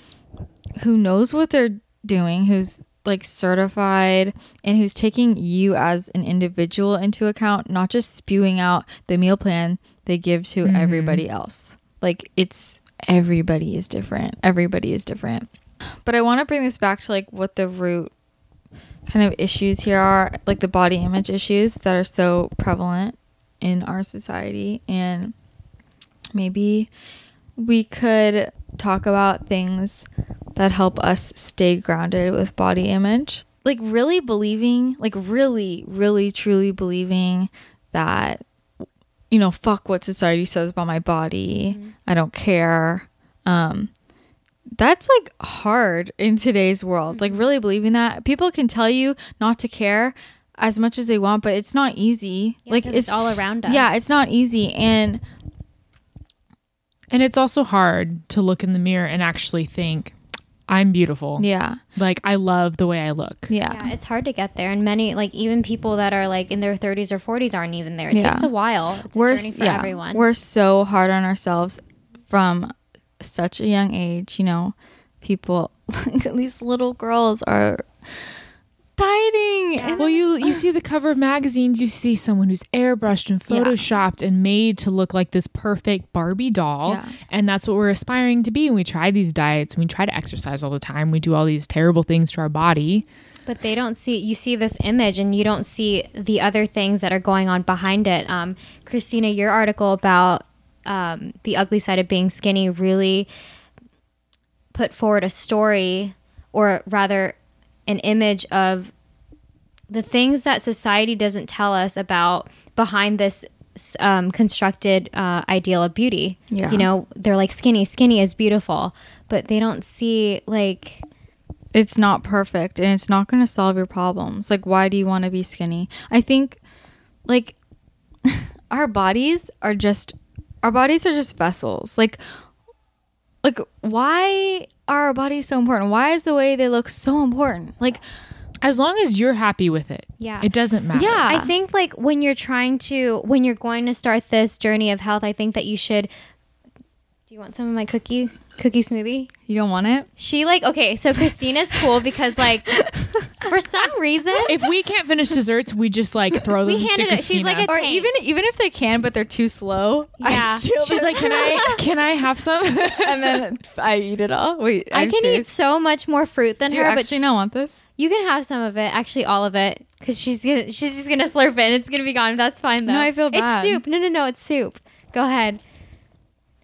who knows what they're doing who's like certified and who's taking you as an individual into account not just spewing out the meal plan they give to mm-hmm. everybody else. Like it's everybody is different. Everybody is different. But i want to bring this back to like what the root kind of issues here are like the body image issues that are so prevalent in our society and maybe we could talk about things that help us stay grounded with body image. Like really believing, like really, really, truly believing that, you know, fuck what society says about my body. I don't care. Um, that's like hard in today's world. Like really believing that people can tell you not to care as much as they want, but it's not easy. Yeah, like 'cause it's, it's all around us. Yeah, it's not easy. And And it's also hard to look in the mirror and actually think, I'm beautiful. yeah, Like, I love the way I look. yeah, Yeah, it's hard to get there, and many like even people that are like in their 30s or 40s aren't even there. It Yeah. takes a while. It's we're journey for yeah, everyone. we're so hard on ourselves from such a young age. You know, people, these little girls are dieting. and- Well, you you see the cover of magazines, you see someone who's airbrushed and Yeah. photoshopped and made to look like this perfect Barbie doll. Yeah. And that's what we're aspiring to be. And we try these diets, and we try to exercise all the time. We do all these terrible things to our body. But they don't see you see this image and you don't see the other things that are going on behind it. Um, Christina, your article about um, the ugly side of being skinny really put forward a story, or rather, an image of the things that society doesn't tell us about behind this um, constructed uh, ideal of beauty. Yeah. You know, they're like skinny, skinny is beautiful, but they don't see like it's not perfect and it's not going to solve your problems. Like, why do you want to be skinny? I think, like, our bodies are just, our bodies are just vessels. Like, like, why are our bodies so important? Why is the way they look so important? Like, As long as you're happy with it, Yeah. it doesn't matter. Yeah. I think like when you're trying to when you're going to start this journey of health, I think that you should Do you want some of my cookie cookie smoothie? you don't want it? She like okay, so Christina's cool because like for some reason If we can't finish desserts, we just like throw them We to handed it- she's like a- Or Tank. even even if they can, but they're too slow. I Yeah. steal She's them. like, can I can I have some? and then I eat it all. Wait, I I'm can serious. eat so much more fruit than Do you her, but actually she- not want this? you can have some of it, actually all of it, because she's gonna, she's just gonna slurp it. and It's gonna be gone. That's fine though. No, I feel bad. It's soup. No, no, no. It's soup. Go ahead.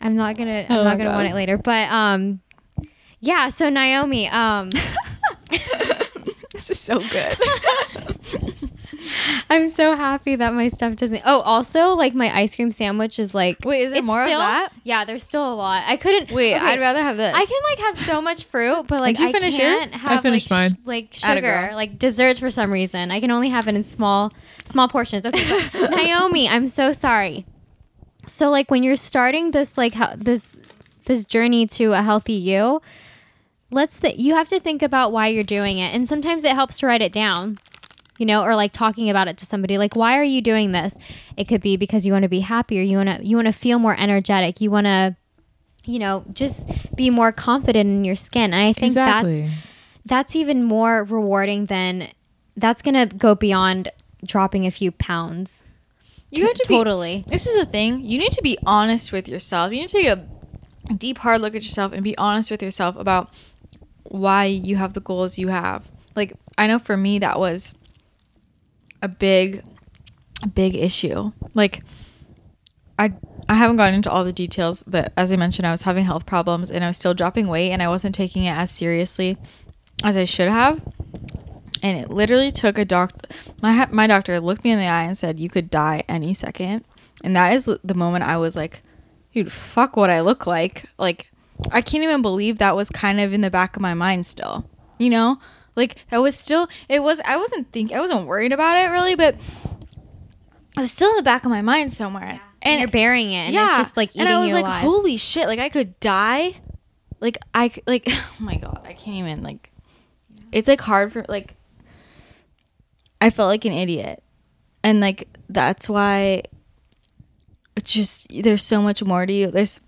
I'm not gonna. I'm Oh not gonna God. want it later. But um, yeah. So Naomi, um, This is so good. I'm so happy that my stuff doesn't. Oh, also like my ice cream sandwich is like. Wait, is there it's more still, of that? Yeah, there's still a lot. I couldn't. Wait, okay, I'd rather have this. I can like have so much fruit, but like Did you I finish can't yours? I have finished like, sh- mine. like sugar, like desserts for some reason. I can only have it in small small portions. Okay, Naomi, I'm so sorry. So like when you're starting this like how, this this journey to a healthy you, let's th- you have to think about why you're doing it, and sometimes it helps to write it down. You know, or like talking about it to somebody, like, why are you doing this? It could be because you want to be happier, you want to you want to feel more energetic, you want to you know, just be more confident in your skin. And I think exactly. that's that's even more rewarding than that's going to go beyond dropping a few pounds. You have to be totally. This is a thing. You need to be honest with yourself. You need to take a deep, hard look at yourself and be honest with yourself about why you have the goals you have. Like, I know for me, that was a big, a big issue. Like, I. I haven't gotten into all the details, but as I mentioned, I was having health problems and I was still dropping weight and I wasn't taking it as seriously as I should have. And it literally took a doctor. My ha- my doctor looked me in the eye and said, "You could die any second." And that is the moment I was like, "Dude, fuck what I look like." Like, I can't even believe that was kind of in the back of my mind still. You know, like that was still. It was. I wasn't think. I wasn't worried about it really, but it was still in the back of my mind somewhere. And you're burying it. And it's just like and I was like, alive. holy shit! Like I could die. Like i like. Oh my god! I can't even like. It's like hard for like. I felt like an idiot, and like that's why. It's just there's so much more to you. There's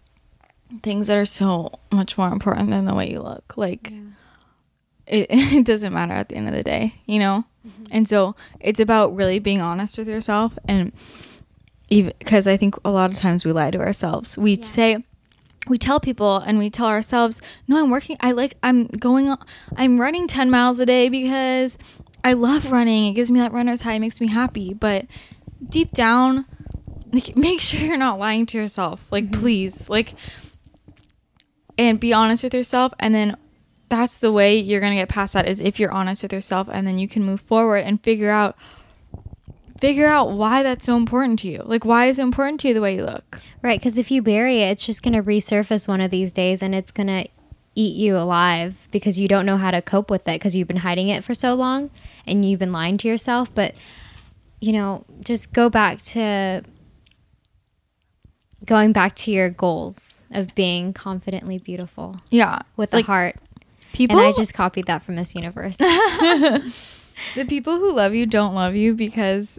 things that are so much more important than the way you look. Like it, it doesn't matter at the end of the day, you know? Mm-hmm. And so it's about really being honest with yourself and even because I think a lot of times we lie to ourselves. We say we tell people and we tell ourselves, "No, I'm working I like I'm going on, I'm running 10 miles a day because I love running. It gives me that runner's high, it makes me happy." But deep down, like make sure you're not lying to yourself. Like mm-hmm. please, like and be honest with yourself and then that's the way you're going to get past that is if you're honest with yourself and then you can move forward and figure out figure out why that's so important to you. Like why is it important to you the way you look? Right, because if you bury it, it's just going to resurface one of these days and it's going to eat you alive because you don't know how to cope with it because you've been hiding it for so long and you've been lying to yourself. But, you know, just go back to going back to your goals of being confidently beautiful Yeah. with the Like, heart. People and I just copied that from Miss Universe. the people who love you don't love you because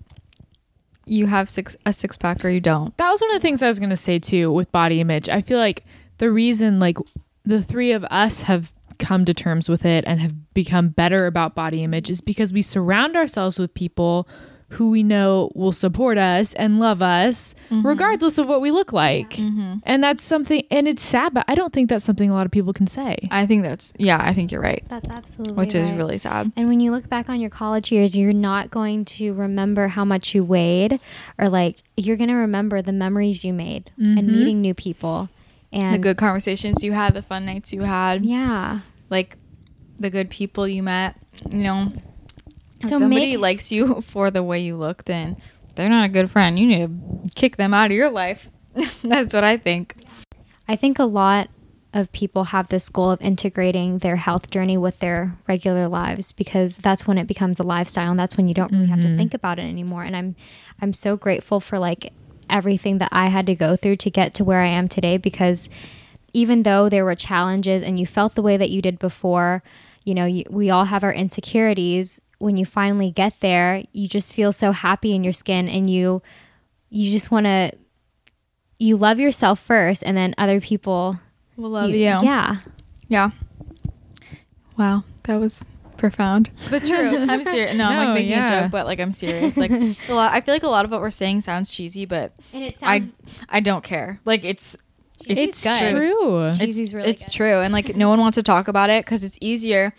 you have six a six pack or you don't. that was one of the things I was going to say too with body image. I feel like the reason like the three of us have come to terms with it and have become better about body image is because we surround ourselves with people who we know will support us and love us mm-hmm. regardless of what we look like. Mm-hmm. And that's something and it's sad but I don't think that's something a lot of people can say. I think that's yeah, I think you're right. That's absolutely Which is really sad. And when you look back on your college years, you're not going to remember how much you weighed, or like you're going to remember the memories you made and mm-hmm. meeting new people. And The good conversations you had, the fun nights you had, yeah. like the good people you met, you know. If So somebody make- likes you for the way you look, then they're not a good friend. You need to kick them out of your life. That's what I think. I think a lot of people have this goal of integrating their health journey with their regular lives because that's when it becomes a lifestyle and that's when you don't really have to mm-hmm. think about it anymore. And I'm I'm so grateful for like everything that I had to go through to get to where I am today because even though there were challenges and you felt the way that you did before, you know, you, we all have our insecurities. When you finally get there, you just feel so happy in your skin and you you just want to you love yourself first and then other people We'll love you. Yeah. Yeah. Wow, that was profound, but true. I'm serious. No, I'm No, like making yeah. a joke, but like I'm serious. Like a lot. I feel like a lot of what we're saying sounds cheesy, but And it I I don't care. Like it's It's, good. true. It's, Cheesy's really it's good. true, and like no one wants to talk about it because it's easier.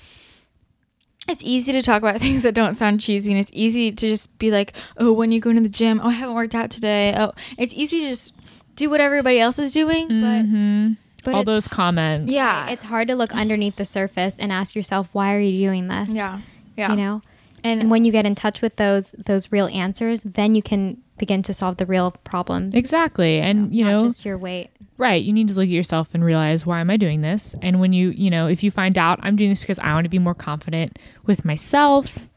It's easy to talk about things that don't sound cheesy, and it's easy to just be like, "Oh, when you go to the gym, oh, I haven't worked out today." Oh, it's easy to just do what everybody else is doing, Mhm. But All those comments. Yeah. it's hard to look underneath the surface and ask yourself, why are you doing this? yeah, yeah, You know? and, And when you get in touch with those those real answers, then you can begin to solve the real problems. Exactly. And you not know, just your weight. Right. You need to look at yourself and realize why am I doing this? And when you, you know, if you find out I'm doing this because I want to be more confident with myself.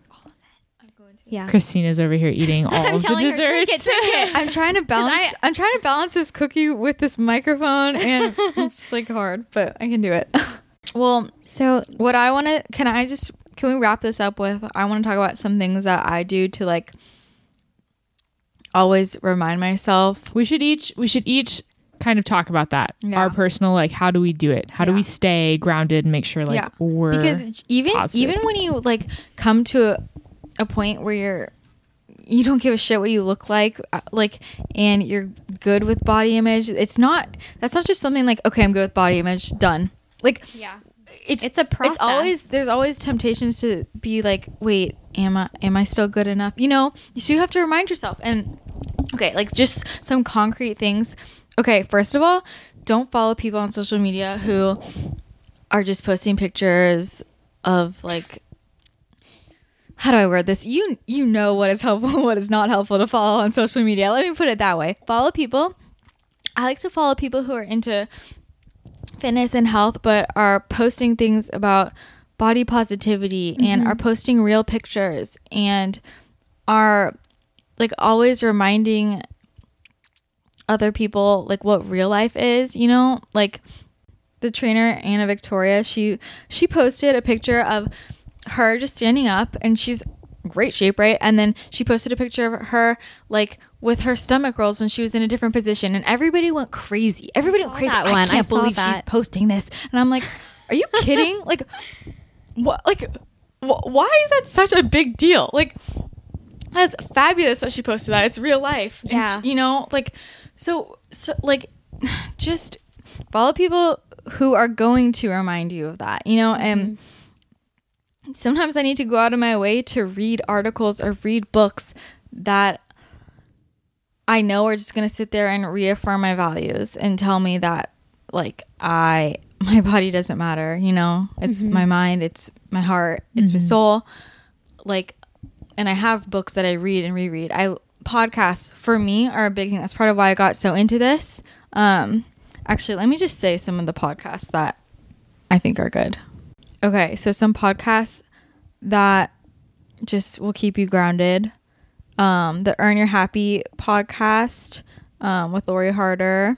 Yeah. Christina's over here eating all I'm of the telling her, desserts. drink it, drink it. I'm trying to balance. I- I, am trying to balance this cookie with this microphone, and it's like hard, but I can do it. well, So what I want to can I just can we wrap this up with I want to talk about some things that I do to like always remind myself. we should each we should each kind of talk about that. Yeah. Our personal like how do we do it? How do we stay grounded and make sure like Yeah. we're Because even positive. even when you like come to a, a point where you're you don't give a shit what you look like uh, like and you're good with body image it's not that's not just something like okay i'm good with body image done like yeah. it's It's a process. It's always there's always temptations to be like, wait, am I am I still good enough? You know, so you have to remind yourself. And okay, like just some concrete things. Okay, first of all, don't follow people on social media who are just posting pictures of like how do I word this? You you know what is helpful, and what is not helpful to follow on social media. Let me put it that way. Follow people. I like to follow people who are into fitness and health, but are posting things about body positivity and are mm-hmm. posting real pictures and are like always reminding other people like what real life is, you know? Like the trainer Anna Victoria, she she posted a picture of her just standing up and she's great shape, right? And then she posted a picture of her like with her stomach rolls when she was in a different position and everybody went crazy. Everybody went crazy. that I one. Can't saw believe she's posting this. And I'm like, are you kidding? like what like wh- why is that such a big deal? Like that's fabulous that she posted that. It's real life. Yeah. she- you know, like so so like just follow people who are going to remind you of that, you know, and mm-hmm. Sometimes I need to go out of my way to read articles or read books that I know are just going to sit there and reaffirm my values and tell me that like I my body doesn't matter, you know? It's my mind, it's my heart, it's my soul. Like and I have books that I read and reread. I podcasts for me are a big thing. That's part of why I got so into this. Um actually, let me just say some of the podcasts that I think are good. Okay, so some podcasts that just will keep you grounded. Um, the Earn Your Happy podcast um, with Lori Harder,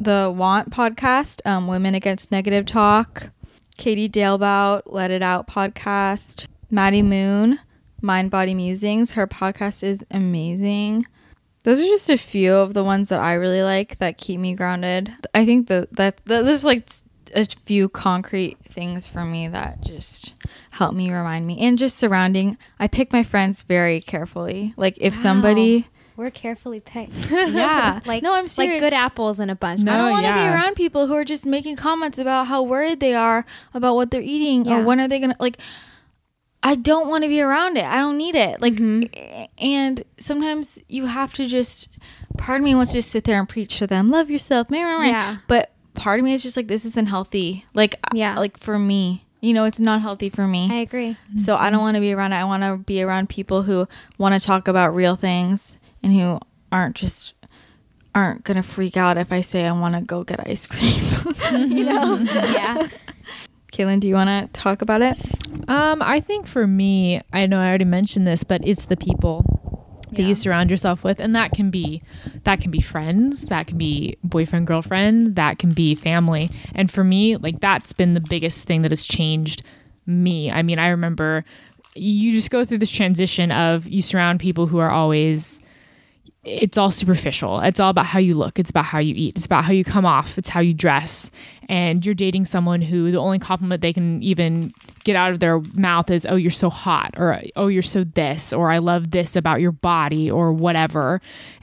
the Want podcast, um, Women Against Negative Talk, Katie Dalebout, Let It Out podcast, Maddie Moon, Mind Body Musings. Her podcast is amazing. Those are just a few of the ones that I really like that keep me grounded. I think the, that, that there's like a few concrete things for me that just help me remind me and just surrounding i pick my friends very carefully like if somebody We're carefully picked. yeah like no i'm serious like good apples in a bunch. No, I don't want to yeah. be around people who are just making comments about how worried they are about what they're eating Yeah. or when are they gonna like. I don't want to be around it. I don't need it. Like, Mm-hmm. and sometimes you have to just. Part of me wants to just sit there and preach to them, love yourself. Yeah. But part of me is just like, this isn't healthy. Like, Yeah. like for me, you know, it's not healthy for me. I agree. So I don't want to be around it. I want to be around people who want to talk about real things and who aren't just aren't gonna freak out if I say I want to go get ice cream. you know. Yeah. Kaylin, do you want to talk about it? Um, I think for me, I know I already mentioned this, but it's the people that Yeah. you surround yourself with, and that can be that can be friends, that can be boyfriend, girlfriend, that can be family. And for me, like that's been the biggest thing that has changed me. I mean, I remember you just go through this transition of you surround people who are always it's all superficial. It's all about how you look. It's about how you eat. It's about how you come off. It's how you dress. And you're dating someone who the only compliment they can even get out of their mouth is, oh, you're so hot, or oh, you're so this, or I love this about your body, or whatever.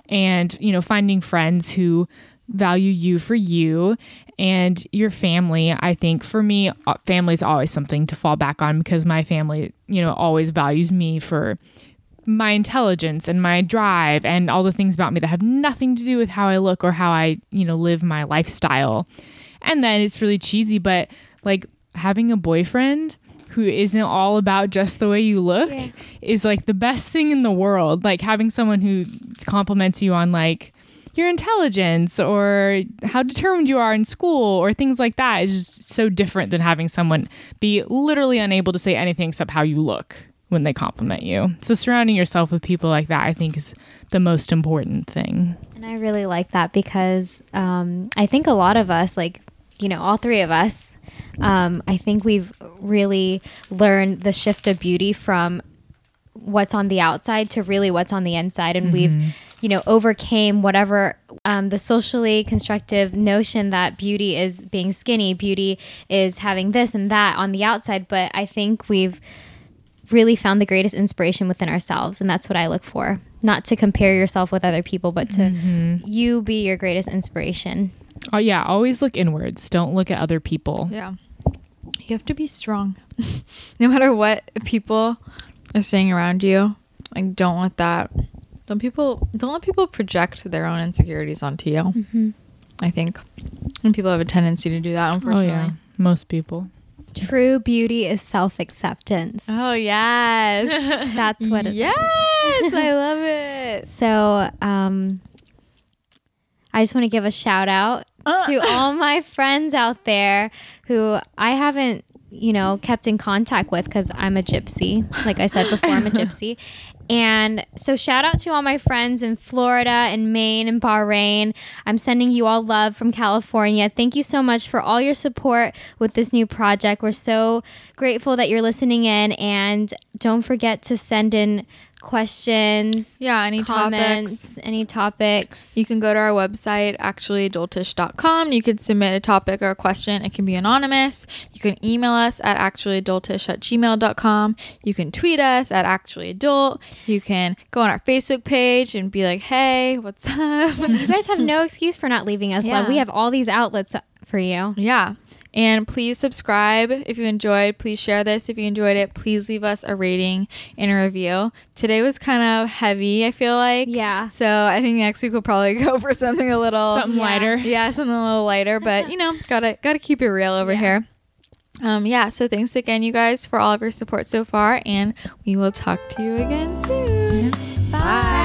And, you know, finding friends who value you for you and your family. I think for me, uh, family is always something to fall back on because my family, you know, always values me for my intelligence and my drive and all the things about me that have nothing to do with how I look or how I, you know, live my lifestyle. And then it's really cheesy, but like having a boyfriend who isn't all about just the way you look Yeah. is like the best thing in the world. Like having someone who compliments you on like your intelligence or how determined you are in school or things like that is just so different than having someone be literally unable to say anything except how you look when they compliment you. So surrounding yourself with people like that I think is the most important thing. And I really like that because um, I think a lot of us, like, you know, all three of us, um, I think we've really learned the shift of beauty from what's on the outside to really what's on the inside. And we've, you know, overcame whatever um, the socially constructive notion that beauty is being skinny, beauty is having this and that on the outside. But I think we've really found the greatest inspiration within ourselves and that's what i look for not to compare yourself with other people but to mm-hmm. you be your greatest inspiration Oh yeah, always look inwards. Don't look at other people. Yeah. You have to be strong. no matter what people are saying around you. Like don't let that don't people don't let people project their own insecurities onto you. Mm-hmm. I think. And people have a tendency to do that Oh unfortunately. yeah, most people. True beauty is self-acceptance. Oh yes. that's what it yes, I love it. so um i just want to give a shout out to all my friends out there who i haven't you know kept in contact with because i'm a gypsy. Like i said before i'm a gypsy and so shout out to all my friends in florida and maine and bahrain. I'm sending you all love from california. Thank you so much for all your support with this new project. We're so grateful that you're listening in. And don't forget to send in questions Yeah, any comments topics. any topics You can go to our website, actuallyadultish.com. You could submit a topic or a question. It can be anonymous. You can email us at actuallyadultish at gmail.com. You can tweet us at actuallyadult. You can go on our Facebook page and be like, hey, what's up? you guys have no excuse for not leaving us Yeah. love we have all these outlets for you yeah. And please subscribe if you enjoyed. Please share this if you enjoyed it. Please leave us a rating and a review. Today was kind of heavy, I feel like. Yeah. So I think next week we'll probably go for something a little Something yeah. lighter. yeah, something a little lighter, but you know, gotta gotta keep it real over Yeah. here. Um, yeah, so thanks again, you guys, for all of your support so far, and we will talk to you again soon. Bye.